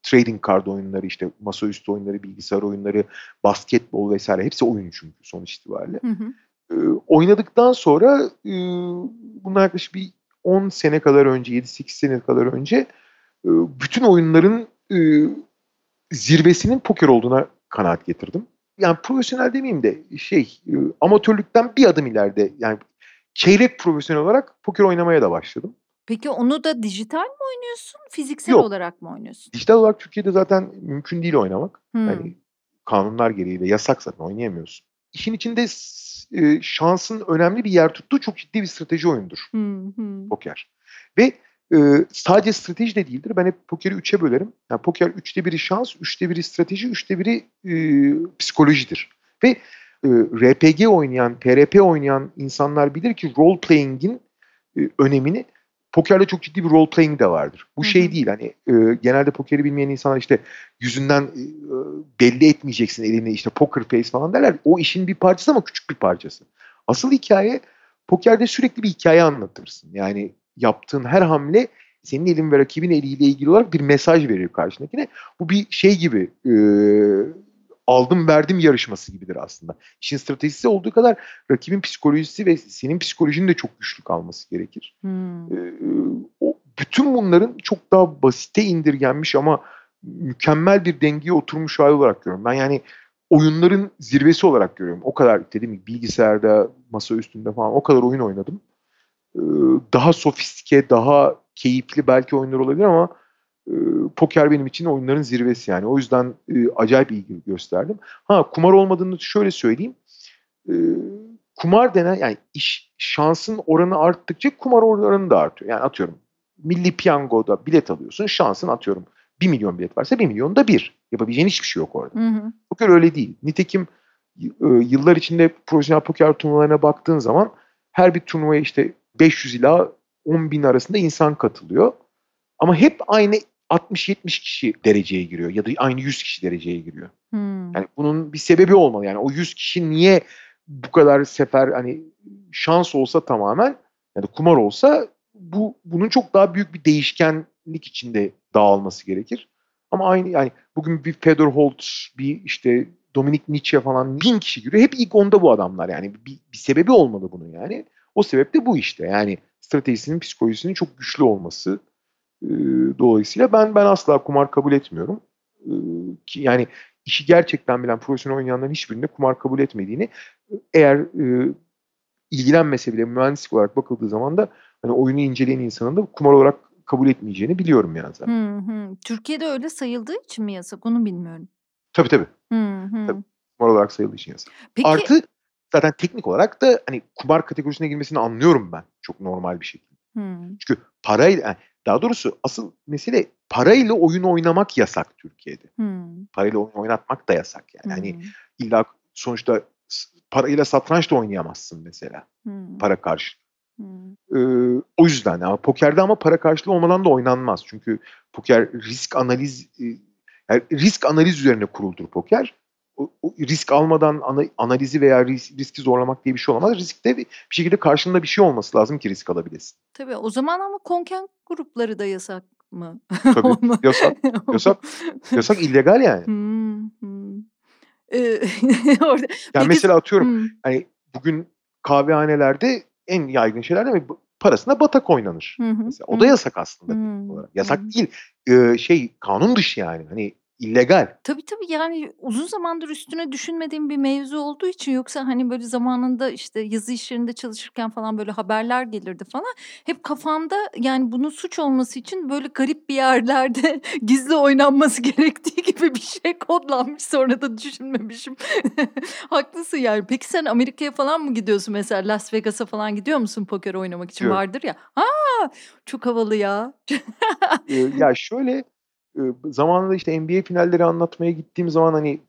trading card oyunları, işte, masaüstü oyunları, bilgisayar oyunları, basketbol vs. hepsi oyun çünkü sonuç itibariyle. Hı hı. Iıı, oynadıktan sonra, ııı, bundan yaklaşık bir 10 sene kadar önce, 7-8 sene kadar önce, ııı, bütün oyunların, ııı, zirvesinin poker olduğuna kanaat getirdim. Yani, profesyonel demeyeyim de şey, ııı, amatörlükten bir adım ileride, yani, çeyrek profesyonel olarak poker oynamaya da başladım. Peki onu da dijital mi oynuyorsun, fiziksel Yok. olarak mı oynuyorsun? Dijital olarak Türkiye'de zaten mümkün değil oynamak. Hımm. Hani, kanunlar gereği de yasak zaten oynayamıyorsun. İşin içinde eee, şansın önemli bir yer tuttuğu çok ciddi bir strateji oyunudur Hı hı. poker. Ve, ııı, sadece strateji de değildir. Ben hep pokeri 3'e bölerim. Yani, poker 3'te 1'i şans, 3'te 1'i strateji, 3'te 1'i, ııı, psikolojidir. Ve, ııı, RPG oynayan, PRP oynayan insanlar bilir ki role playing'in, ııı, önemini pokerde çok ciddi bir role playing de vardır. Bu Hı şey değil, hani, ııı, genelde pokeri bilmeyen insanlar, işte, yüzünden, ııı, belli etmeyeceksin elini, işte, poker face falan derler. O işin bir parçası ama küçük bir parçası. Asıl hikâye pokerde sürekli bir hikâye anlatırsın. Yani, yaptığın her hamle senin elin ve rakibin eliyle ilgili olarak bir mesaj verir karşındakine. Bu bir şey gibi, ııı, aldım verdim yarışması gibidir aslında. İşin stratejisi olduğu kadar rakibin psikolojisi ve senin psikolojinin de çok güçlü kalması gerekir. Hımm. Iıı, o bütün bunların çok daha basite indirgenmiş ama mükemmel bir dengeye oturmuş hâli olarak görüyorum. Ben, yani, oyunların zirvesi olarak görüyorum. O kadar dediğim gibi bilgisayarda, masa üstünde falan o kadar oyun oynadım. Iıı, daha sofistike, daha keyifli belki oyunlar olabilir ama, ııı, poker benim için oyunların zirvesi yani. O yüzden, ııı, acayip ilgi gösterdim. Ha, kumar olmadığını şöyle söyleyeyim. Iıı, kumar denen, yani, iş şansın oranı arttıkça kumar oranı da artıyor. Yani, atıyorum, Milli Piyango'da bilet alıyorsun, şansın atıyorum 1.000.000 bilet varsa 1.000.000'da 1. Yapabileceğin hiçbir şey yok orada. Hı hı. Poker öyle değil. Nitekim ııı, yıllar içinde profesyonel poker turnuvalarına baktığın zaman her bir turnuvaya, işte, 500 ila 10.000 arasında insan katılıyor. Ama hep aynı 60-70 kişi dereceye giriyor ya da aynı 100 kişi dereceye giriyor. Hımm. Yani, bunun bir sebebi olmalı. Yani, o 100 kişi niye bu kadar sefer, hani, şans olsa tamamen ya da kumar olsa bu bunun çok daha büyük bir değişkenlik içinde dağılması gerekir. Ama aynı yani bugün bir Fedor Holt, bir işte Dominik Nietzsche falan bin kişi giriyor. Hep ilk onda bu adamlar yani. Bir, bir sebebi olmalı bunun yani. O sebep de bu işte. Yani stratejisinin, psikolojisinin çok güçlü olması. E, dolayısıyla ben ben asla kumar kabul etmiyorum. E, ki yani işi gerçekten bilen profesyonel oynayanların hiçbirinde kumar kabul etmediğini eğer e, ilgilenmese bile mühendislik olarak bakıldığı zaman da hani oyunu inceleyen insanın da kumar olarak kabul etmeyeceğini biliyorum yani zaten. Hı hı. Türkiye'de öyle sayıldığı için mi yasak onu bilmiyorum. Tabii tabii. Hı hı. Tabii. Kumar olarak sayıldığı için yasak. Peki Artı zaten teknik olarak da hani kumar kategorisine girmesini anlıyorum ben. Çok normal bir şekilde. Hı. Çünkü parayla yani daha doğrusu asıl mesele parayla oyun oynamak yasak Türkiye'de. Hı. Parayla oyun oynatmak da yasak yani. Hani Hı. illa sonuçta parayla satranç da oynayamazsın mesela Hı. para karşı. Hı. Ee, o yüzden ama pokerde ama para karşılığı olmadan da oynanmaz. Çünkü poker risk analiz e, yani risk analiz üzerine kuruldur poker. Risk almadan ana- analizi veya ris- riski zorlamak diye bir şey olamaz. Riskte bir, şekilde karşında bir şey olması lazım ki risk alabilesin. Tabii o zaman ama konken grupları da yasak mı? Tabii yasak, yasak, yasak illegal yani. Hı, hı. Ee, orada- Yani mesela atıyorum Hı, hani bugün kahvehanelerde en yaygın şeyler değil mi? Parasına batak oynanır. hı hı, Mesela o da yasak aslında Hı, olarak. Yasak hı. değil. Ee, şey kanun dışı yani. Hani illegal. Tabii tabii yani uzun zamandır üstüne düşünmediğim bir mevzu olduğu için yoksa hani böyle zamanında işte yazı işlerinde çalışırken falan böyle haberler gelirdi falan. Hep kafamda yani bunun suç olması için böyle garip bir yerlerde gizli oynanması gerektiği gibi bir şey kodlanmış sonra da düşünmemişim. Haklısın yani. Peki sen Amerika'ya falan mı gidiyorsun mesela Las Vegas'a falan gidiyor musun poker oynamak için? Gidiyorum. Vardır ya. Aa çok havalı ya. Ya şöyle zamanında işte NBA finalleri anlatmaya gittiğim zaman hani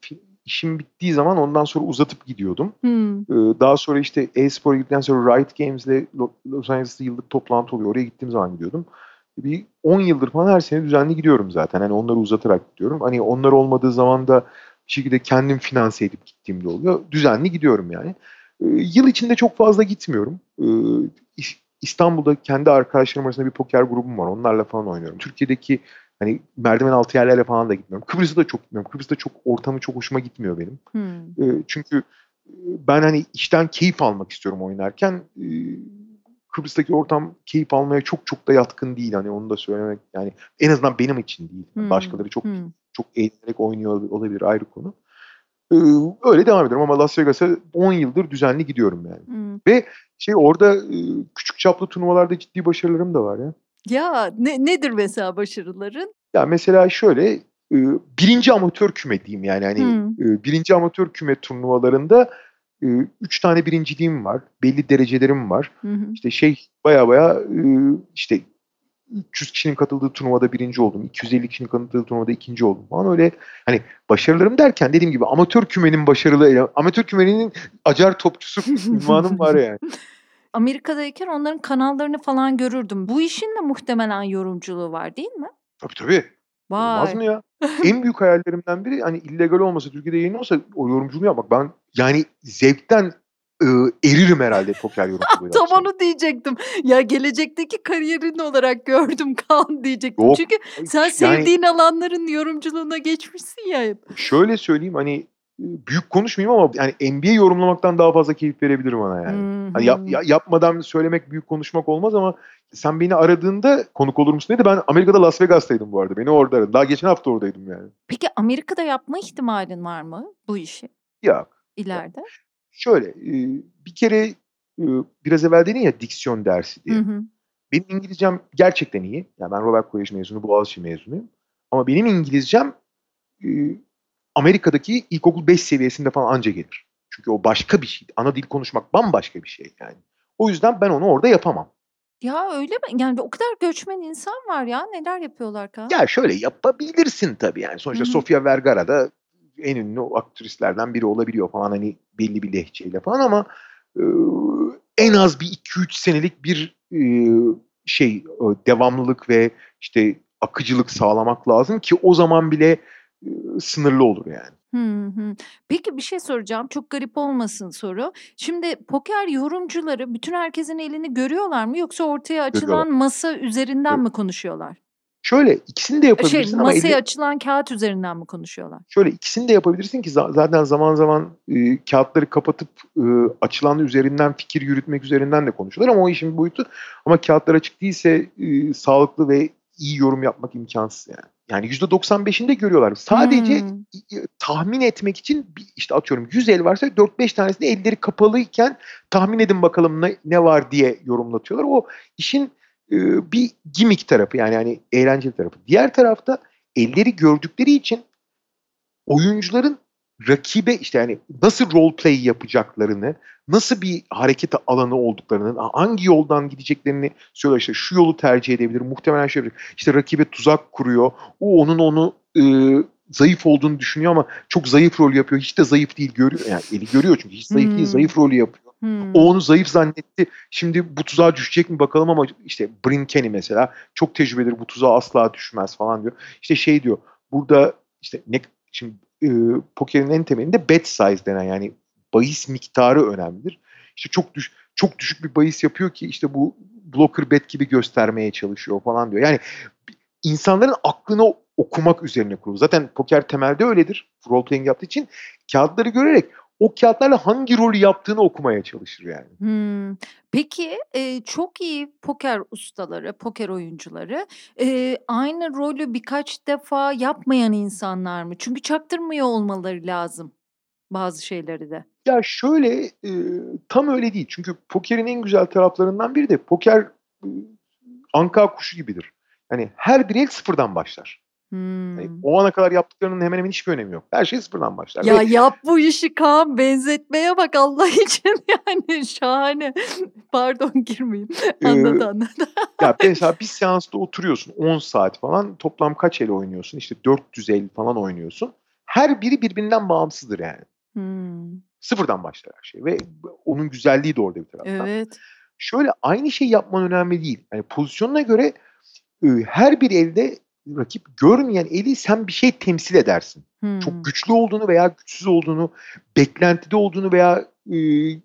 işim bittiği zaman ondan sonra uzatıp gidiyordum. Hmm. Ee, daha sonra işte e-spora gittikten sonra Riot Games'le Lo- Los Angeles'ta yıllık toplantı oluyor. Oraya gittiğim zaman gidiyordum. Bir 10 yıldır falan her sene düzenli gidiyorum zaten. Hani onları uzatarak gidiyorum. Hani onlar olmadığı zaman da bir şekilde kendim finanse edip gittiğimde oluyor. Düzenli gidiyorum yani. Ee, yıl içinde çok fazla gitmiyorum. Ee, İs- İstanbul'da kendi arkadaşlarım arasında bir poker grubum var. Onlarla falan oynuyorum. Türkiye'deki hani merdiven altı yerlerle falan da gitmiyorum. Kıbrıs'a da çok gitmiyorum. Kıbrıs'ta çok ortamı çok hoşuma gitmiyor benim. Hmm. E, çünkü ben hani işten keyif almak istiyorum oynarken. E, Kıbrıs'taki ortam keyif almaya çok çok da yatkın değil. Hani onu da söylemek yani en azından benim için değil. Hmm. Başkaları çok Hmm. çok eğlenerek oynuyor olabilir ayrı konu. E, öyle devam ediyorum ama Las Vegas'a 10 yıldır düzenli gidiyorum yani. Hmm. Şey orada e, küçük çaplı turnuvalarda ciddi başarılarım da var ya. Ya ne, nedir mesela başarıların? Ya mesela şöyle birinci amatör küme diyeyim yani hani Hmm. birinci amatör küme turnuvalarında üç tane birinciliğim var. Belli derecelerim var. Hı. İşte şey baya baya işte 300 kişinin katıldığı turnuvada birinci oldum. 250 kişinin katıldığı turnuvada ikinci oldum falan öyle hani başarılarım derken dediğim gibi amatör kümenin başarılı amatör kümenin acar topçusu ünvanım var yani. Amerika'dayken onların kanallarını falan görürdüm. Bu işin de muhtemelen yorumculuğu var değil mi? Tabii tabii. Olmaz Vay. mı ya? en büyük hayallerimden biri hani illegal olmasa Türkiye'de yayın olsa o yorumculuğu yapmak. Ben yani zevkten e, eririm herhalde poker yorumculuğu Tam yapsam. onu diyecektim. Ya gelecekteki kariyerin olarak gördüm Kaan diyecektim. Yok, Çünkü sen Yani sevdiğin alanların yorumculuğuna geçmişsin ya hep. şöyle söyleyeyim hani büyük konuşmayayım ama yani NBA yorumlamaktan daha fazla keyif verebilir bana yani. Hı Hani yap- ya- yapmadan söylemek büyük konuşmak olmaz ama sen beni aradığında konuk olur musun dedi. Ben Amerika'da Las Vegas'taydım bu arada. Beni orada aradın. Daha geçen hafta oradaydım yani. Peki Amerika'da yapma ihtimalin var mı bu işi Yok. ileride? Şöyle e, bir kere e, biraz evvel dedin ya diksiyon dersi diye. Hı hı. Benim İngilizcem gerçekten iyi. Yani ben Robert College mezunu, Boğaziçi mezunuyum. Ama benim İngilizcem e, Amerika'daki ilkokul 5 seviyesinde falan anca gelir. Çünkü o başka bir şey. Ana dil konuşmak bambaşka bir şey yani. O yüzden ben onu orada yapamam. Ya öyle mi? Yani o kadar göçmen insan var ya. Neler yapıyorlar Kaan? Ya şöyle yapabilirsin tabii yani. Sonuçta Hı hı. Sofia Vergara da en ünlü aktrislerden biri olabiliyor falan hani belli bir lehçeyle falan ama e, en az bir 2-3 senelik bir e, şey e, devamlılık ve işte akıcılık sağlamak lazım ki o zaman bile sınırlı olur yani. Hı hı. Peki bir şey soracağım. Çok garip olmasın soru. Şimdi poker yorumcuları bütün herkesin elini görüyorlar mı yoksa ortaya açılan Görüyorlar. masa üzerinden Gör- mi konuşuyorlar? Şöyle ikisini de Şey yapabilirsin ama masaya elde açılan kağıt üzerinden mi konuşuyorlar? şöyle ikisini de yapabilirsin ki za zaten zaman zaman, eee, kâğıtları kapatıp, ııı, açılan üzerinden fikir yürütmek üzerinden de konuşulur ama o işin boyutu ama kâğıtlar açık değilse, eee, sağlıklı ve iyi yorum yapmak imkânsız yani. Yani %95'inde görüyorlar. Sadece i tahmin etmek için bir işte atıyorum 100 el varsa 4-5 tanesinde elleri kapalıyken tahmin edin bakalım ne ne var diye yorumlatıyorlar. O işin, eee, bir gimmick tarafı yani hani eğlenceli tarafı. Diğer tarafta elleri gördükleri için oyuncuların rakibe işte hani nasıl role play yapacaklarını, nasıl bir hareket alanı olduklarını, ha hangi yoldan gideceklerini söylüyorlar. İşte şu yolu tercih edebilir, muhtemelen şöyle işte rakibe tuzak kuruyor. O onun onu, ııı, zayıf olduğunu düşünüyor ama çok zayıf rol yapıyor. Hiç de zayıf değil görüyor yani eli görüyor çünkü hiç zayıf değil, Hımm. zayıf rolü yapıyor. O Hımm. onu zayıf zannetti. Şimdi bu tuzağa düşecek mi bakalım ama işte Brin Kenny mesela çok tecrübelidir, bu tuzağa asla düşmez falan diyor. İşte şey diyor, burada işte ne şimdi, ııı, pokerin en temelinde bet size denen yani bahis miktarı önemlidir. İşte çok düş çok düşük bir bahis yapıyor ki işte bu blocker bet gibi göstermeye çalışıyor falan diyor. Yani insanların aklını okumak üzerine kurulu. Zaten poker temelde öyledir role playing yaptığı için. Kâğıtları görerek o kâğıtlarla hangi rolü yaptığını okumaya çalışır yani. Hımm. Peki, eee, çok iyi poker ustaları, poker oyuncuları, eee, aynı rolü birkaç defa yapmayan insanlar mı? Çünkü çaktırmıyor olmaları lazım bazı şeyleri de. Ya şöyle, eee, tam öyle değil. Çünkü pokerin en güzel taraflarından biri de poker, ııı, anka kuşu gibidir. Hani her bir el sıfırdan başlar. Hani Hımm. o ana kadar yaptıklarının hemen hemen hiçbir önemi yok. Her şey sıfırdan başlar Ya ve yap bu işi Kaan, benzetmeye bak Allah için yani şahane. Pardon girmeyeyim. Anlat, Iıı, anlat. ya mesela bir seansta oturuyorsun 10 saat falan. Toplam kaç el oynuyorsun? İşte 400 el falan oynuyorsun. Her biri birbirinden bağımsızdır yani. Hımm. Sıfırdan başlar her şey ve onun güzelliği de orada bir taraftan. Evet. Şöyle aynı şeyi yapman önemli değil. Hani pozisyonuna göre, ııı, her bir elde rakip görmeyen eli sen bir şey temsil edersin. Hımm. Çok güçlü olduğunu veya güçsüz olduğunu, beklentide olduğunu veya, ııı,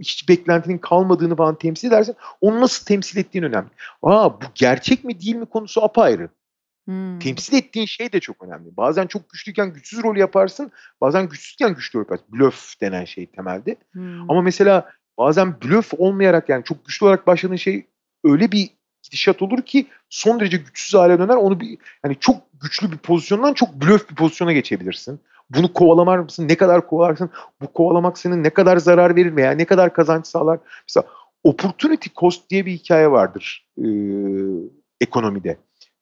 hiç beklentinin kalmadığını falan temsil edersin. Onu nasıl temsil ettiğin önemli. A, bu gerçek mi değil mi konusu apayrı. Hımm. Temsil ettiğin şey de çok önemli. Bazen çok güçlüyken güçsüz rol yaparsın, bazen güçsüzken güçlü rol yaparsın. Blöf denen şey temelde. Hımm. Ama mesela bazen blöf olmayarak yani çok güçlü olarak başladığın şey öyle bir gidişat olur ki son derece güçsüz hâle döner. Onu bir hani çok güçlü bir pozisyondan çok blöf bir pozisyona geçebilirsin. Bunu kovalar mısın? Ne kadar kovalarsın? Bu kovalamak sana ne kadar zarar verir veya ne kadar kazanç sağlar? Mesela opportunity cost diye bir hikâye vardır, ııı, ekonomide.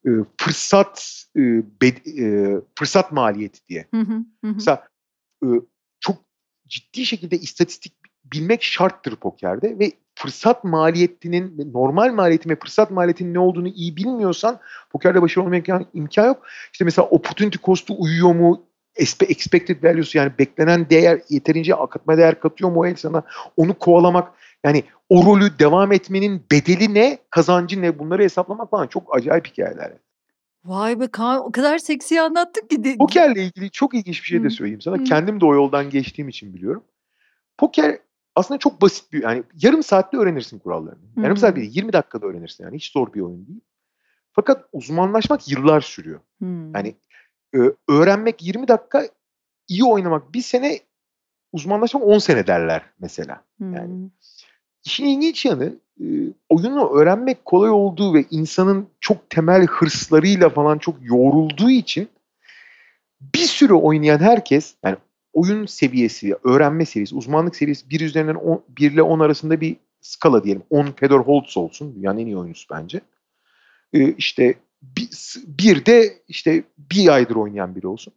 Iıı, fırsat, ııı, bed eee, fırsat maliyeti diye. Hı hı. Hı hı. Mesela, ııı, çok ciddi şekilde istatistik bilmek şarttır pokerde ve fırsat maliyetinin normal maliyetin ve fırsat maliyetinin ne olduğunu iyi bilmiyorsan pokerde başarılı olma imkân imkân yok. İşte mesela opportunity cost'u uyuyor mu? Expected value'su yani beklenen değer yeterince katma değer katıyor mu o el sana? Onu kovalamak yani o rolü devam etmenin bedeli ne? Kazancı ne? Bunları hesaplamak falan çok acayip hikâyeler. Vay be Kaan, o kadar seksi anlattın ki de Pokerle ilgili çok ilginç bir şey de söyleyeyim sana. Hı. Kendim de o yoldan geçtiğim için biliyorum. Poker aslında çok basit bir yani yarım saatte öğrenirsin kurallarını. Yarım saat değil 20 dakikada öğrenirsin yani hiç zor bir oyun değil. Fakat uzmanlaşmak yıllar sürüyor. Hımm. Yani, ııı, öğrenmek 20 dakika, iyi oynamak 1 sene, uzmanlaşmak 10 sene derler mesela. Yani Hımm. işin ilginç yanı, ııı, oyunu öğrenmek kolay olduğu ve insanın çok temel hırslarıyla falan çok yoğrulduğu için bir süre oynayan herkes yani oyun seviyesi, öğrenme seviyesi, uzmanlık seviyesi 1 üzerinden on 1 ile 10 arasında bir skala diyelim. 10 Fedor Holz olsun. Dünyanın en iyi oyuncusu bence. Iıı, işte bi s 1 de işte 1 aydır oynayan biri olsun.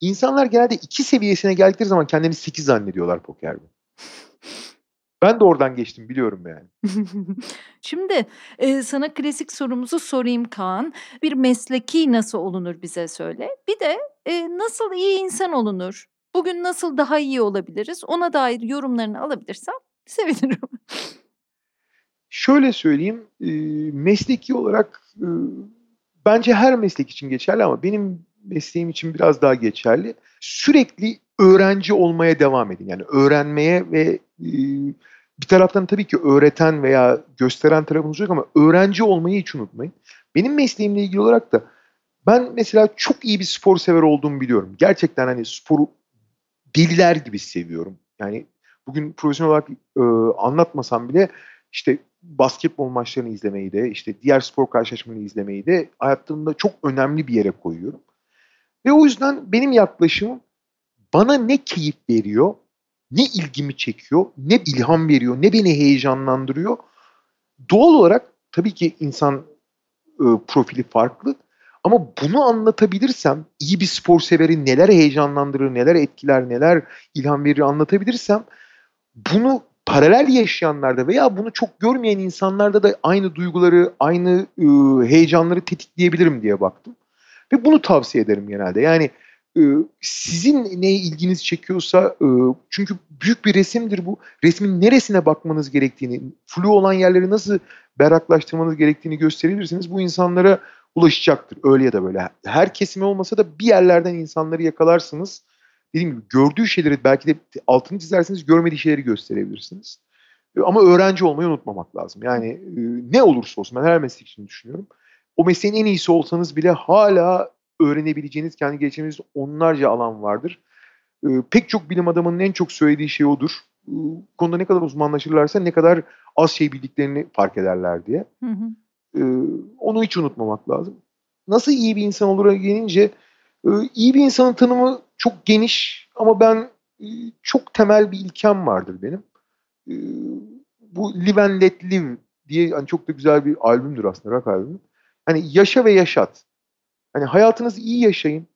İnsanlar genelde 2 seviyesine geldikleri zaman kendilerini 8 zannediyorlar pokerde. Ben de oradan geçtim biliyorum yani. Şimdi, eee, sana klasik sorumuzu sorayım Kaan. Bir mesleki nasıl olunur bize söyle. Bir de, eee, nasıl iyi insan olunur? Bugün nasıl daha iyi olabiliriz? Ona dair yorumlarını alabilirsem sevinirim. Şöyle söyleyeyim, mesleki olarak, bence her meslek için geçerli ama benim mesleğim için biraz daha geçerli. Sürekli öğrenci olmaya devam edin. Yani öğrenmeye ve, bir taraftan tabii ki öğreten veya gösteren tarafınız olacak ama öğrenci olmayı hiç unutmayın. Benim mesleğimle ilgili olarak da ben mesela çok iyi bir spor sever olduğumu biliyorum. Gerçekten hani sporu deliler gibi seviyorum. Yani bugün profesyonel olarak e, anlatmasam bile işte basketbol maçlarını izlemeyi de işte diğer spor karşılaşmalarını izlemeyi de hayatımda çok önemli bir yere koyuyorum. Ve o yüzden benim yaklaşımım bana ne keyif veriyor, ne ilgimi çekiyor, ne ilham veriyor, ne beni heyecanlandırıyor. Doğal olarak tabii ki insan e, profili farklı ama bunu anlatabilirsem, iyi bir spor severi neler heyecanlandırır, neler etkiler, neler ilham verir anlatabilirsem bunu paralel yaşayanlarda veya bunu çok görmeyen insanlarda da aynı duyguları, aynı e, heyecanları tetikleyebilirim diye baktım. Ve bunu tavsiye ederim genelde. Yani e, sizin neye ilginiz çekiyorsa e, çünkü büyük bir resimdir bu. Resmin neresine bakmanız gerektiğini, flu olan yerleri nasıl berraklaştırmanız gerektiğini gösterebilirsiniz. Bu insanlara ulaşacaktır öyle ya da böyle. Her kesime olmasa da bir yerlerden insanları yakalarsınız. Dediğim gibi gördüğü şeyleri belki de altını çizersiniz, görmediği şeyleri gösterebilirsiniz. E, ama öğrenci olmayı unutmamak lazım. Yani e, ne olursa olsun ben her meslek için düşünüyorum. O mesleğin en iyisi olsanız bile hala öğrenebileceğiniz, kendi geliştireceğiniz onlarca alan vardır. E, pek çok bilim adamının en çok söylediği şey odur. Konuda ne kadar uzmanlaşırlarsa ne kadar az şey bildiklerini fark ederler diye. Hı hı. E, onu hiç unutmamak lazım. Nasıl iyi bir insan olur gelince e, iyi bir insanın tanımı çok geniş ama ben e, çok temel bir ilkem vardır benim. E, bu Live and Let Live diye hani çok da güzel bir albümdür aslında rock albümü. Hani yaşa ve yaşat. Hani hayatınızı iyi yaşayın.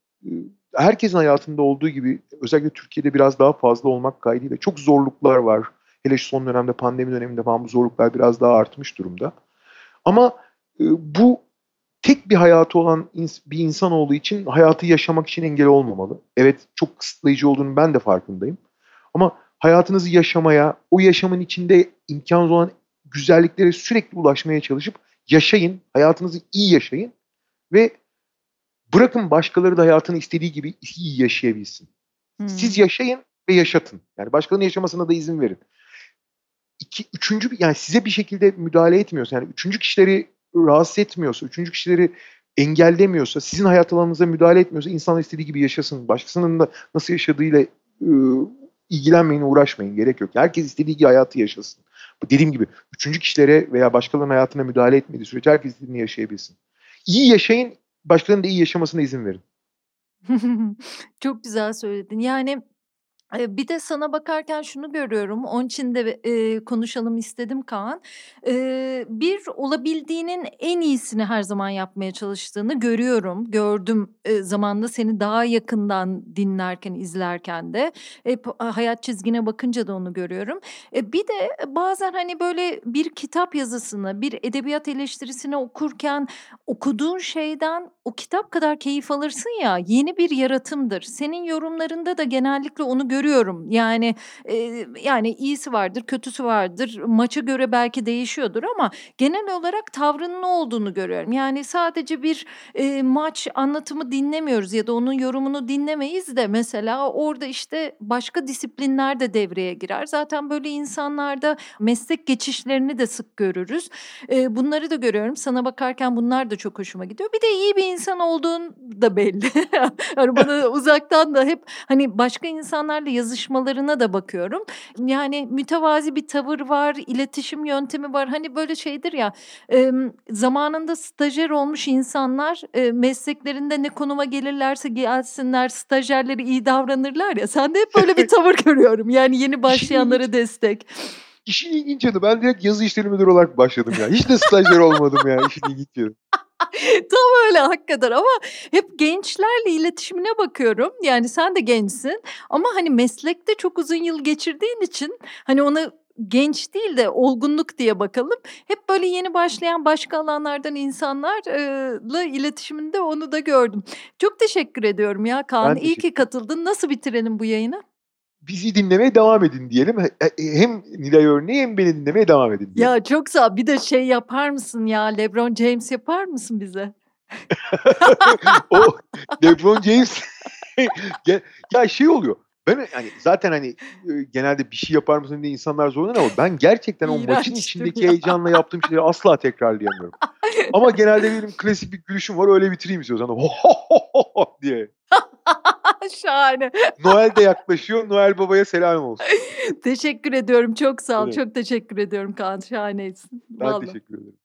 Herkesin hayatında olduğu gibi özellikle Türkiye'de biraz daha fazla olmak kaydıyla çok zorluklar var. Hele şu son dönemde pandemi döneminde falan bu zorluklar biraz daha artmış durumda. Ama bu tek bir hayatı olan bir insan olduğu için hayatı yaşamak için engel olmamalı. Evet çok kısıtlayıcı olduğunu ben de farkındayım. Ama hayatınızı yaşamaya, o yaşamın içinde imkansız olan güzelliklere sürekli ulaşmaya çalışıp yaşayın, hayatınızı iyi yaşayın ve bırakın başkaları da hayatını istediği gibi iyi yaşayabilsin. Hmm. Siz yaşayın ve yaşatın. Yani başkalarının yaşamasına da izin verin. İki, üçüncü, yani size bir şekilde müdahale etmiyorsa, yani üçüncü kişileri rahatsız etmiyorsa, üçüncü kişileri engellemiyorsa, sizin hayat alanınıza müdahale etmiyorsa insan istediği gibi yaşasın. Başkasının da nasıl yaşadığıyla ıı, ilgilenmeyin, uğraşmayın. Gerek yok. Herkes istediği gibi hayatı yaşasın. Dediğim gibi üçüncü kişilere veya başkalarının hayatına müdahale etmediği sürece herkes istediğini yaşayabilsin. İyi yaşayın, başkalarının da iyi yaşamasına izin verin. Çok güzel söyledin. Yani bir de sana bakarken şunu görüyorum, onun için de, eee, konuşalım istedim Kaan. Eee, bir, olabildiğinin en iyisini her zaman yapmaya çalıştığını görüyorum. Gördüm, eee, zamanında seni daha yakından dinlerken, izlerken de. Hep hayat çizgine bakınca da onu görüyorum. E, bir de bazen, hani, böyle bir kitap yazısını, bir edebiyat eleştirisini okurken okuduğun şeyden o kitap kadar keyif alırsın ya, yeni bir yaratımdır. Senin yorumlarında da genellikle onu görüyorum görüyorum. Yani e, yani iyisi vardır, kötüsü vardır. Maça göre belki değişiyordur ama genel olarak tavrının ne olduğunu görüyorum. Yani sadece bir e, maç anlatımı dinlemiyoruz ya da onun yorumunu dinlemeyiz de mesela orada işte başka disiplinler de devreye girer. Zaten böyle insanlarda meslek geçişlerini de sık görürüz. E, bunları da görüyorum. Sana bakarken bunlar da çok hoşuma gidiyor. Bir de iyi bir insan olduğun da belli. yani bana uzaktan da hep hani başka insanlarla yazışmalarına da bakıyorum. Yani mütevazi bir tavır var, iletişim yöntemi var. Hani böyle şeydir ya e, zamanında stajyer olmuş insanlar e, mesleklerinde ne konuma gelirlerse gelsinler stajyerleri iyi davranırlar ya. Sen de hep böyle bir tavır görüyorum. Yani yeni başlayanlara destek. İşin ilginç yanı ben direkt yazı işleri müdürü olarak başladım ya. Hiç de stajyer olmadım ya işin ilginç yanı. Tam öyle hakikaten ama hep gençlerle iletişimine bakıyorum. Yani sen de gençsin ama hani meslekte çok uzun yıl geçirdiğin için hani ona genç değil de olgunluk diye bakalım. Hep böyle yeni başlayan başka alanlardan insanlarla iletişiminde onu da gördüm. Çok teşekkür ediyorum ya Kaan. İyi ki katıldın. Nasıl bitirelim bu yayını? Bizi dinlemeye devam edin diyelim. Hem Nilay örneği hem beni dinlemeye devam edin diyelim. Ya çok sağ Bir de şey yapar mısın ya LeBron James yapar mısın bize? o LeBron James ya şey oluyor. Ben hani zaten hani genelde bir şey yapar mısın diye insanlar zorlanır ama ben gerçekten o maçın içindeki ya. heyecanla yaptığım şeyleri asla tekrarlayamıyorum. Ama genelde benim klasik bir gülüşüm var öyle bitireyim istiyorsan. Diye. Şahane. Noel de yaklaşıyor. Noel Baba'ya selam olsun. Teşekkür ediyorum. Çok sağ ol. Evet. Çok teşekkür ediyorum Kaan. Şahaneysin. Ben Vallahi. teşekkür ederim.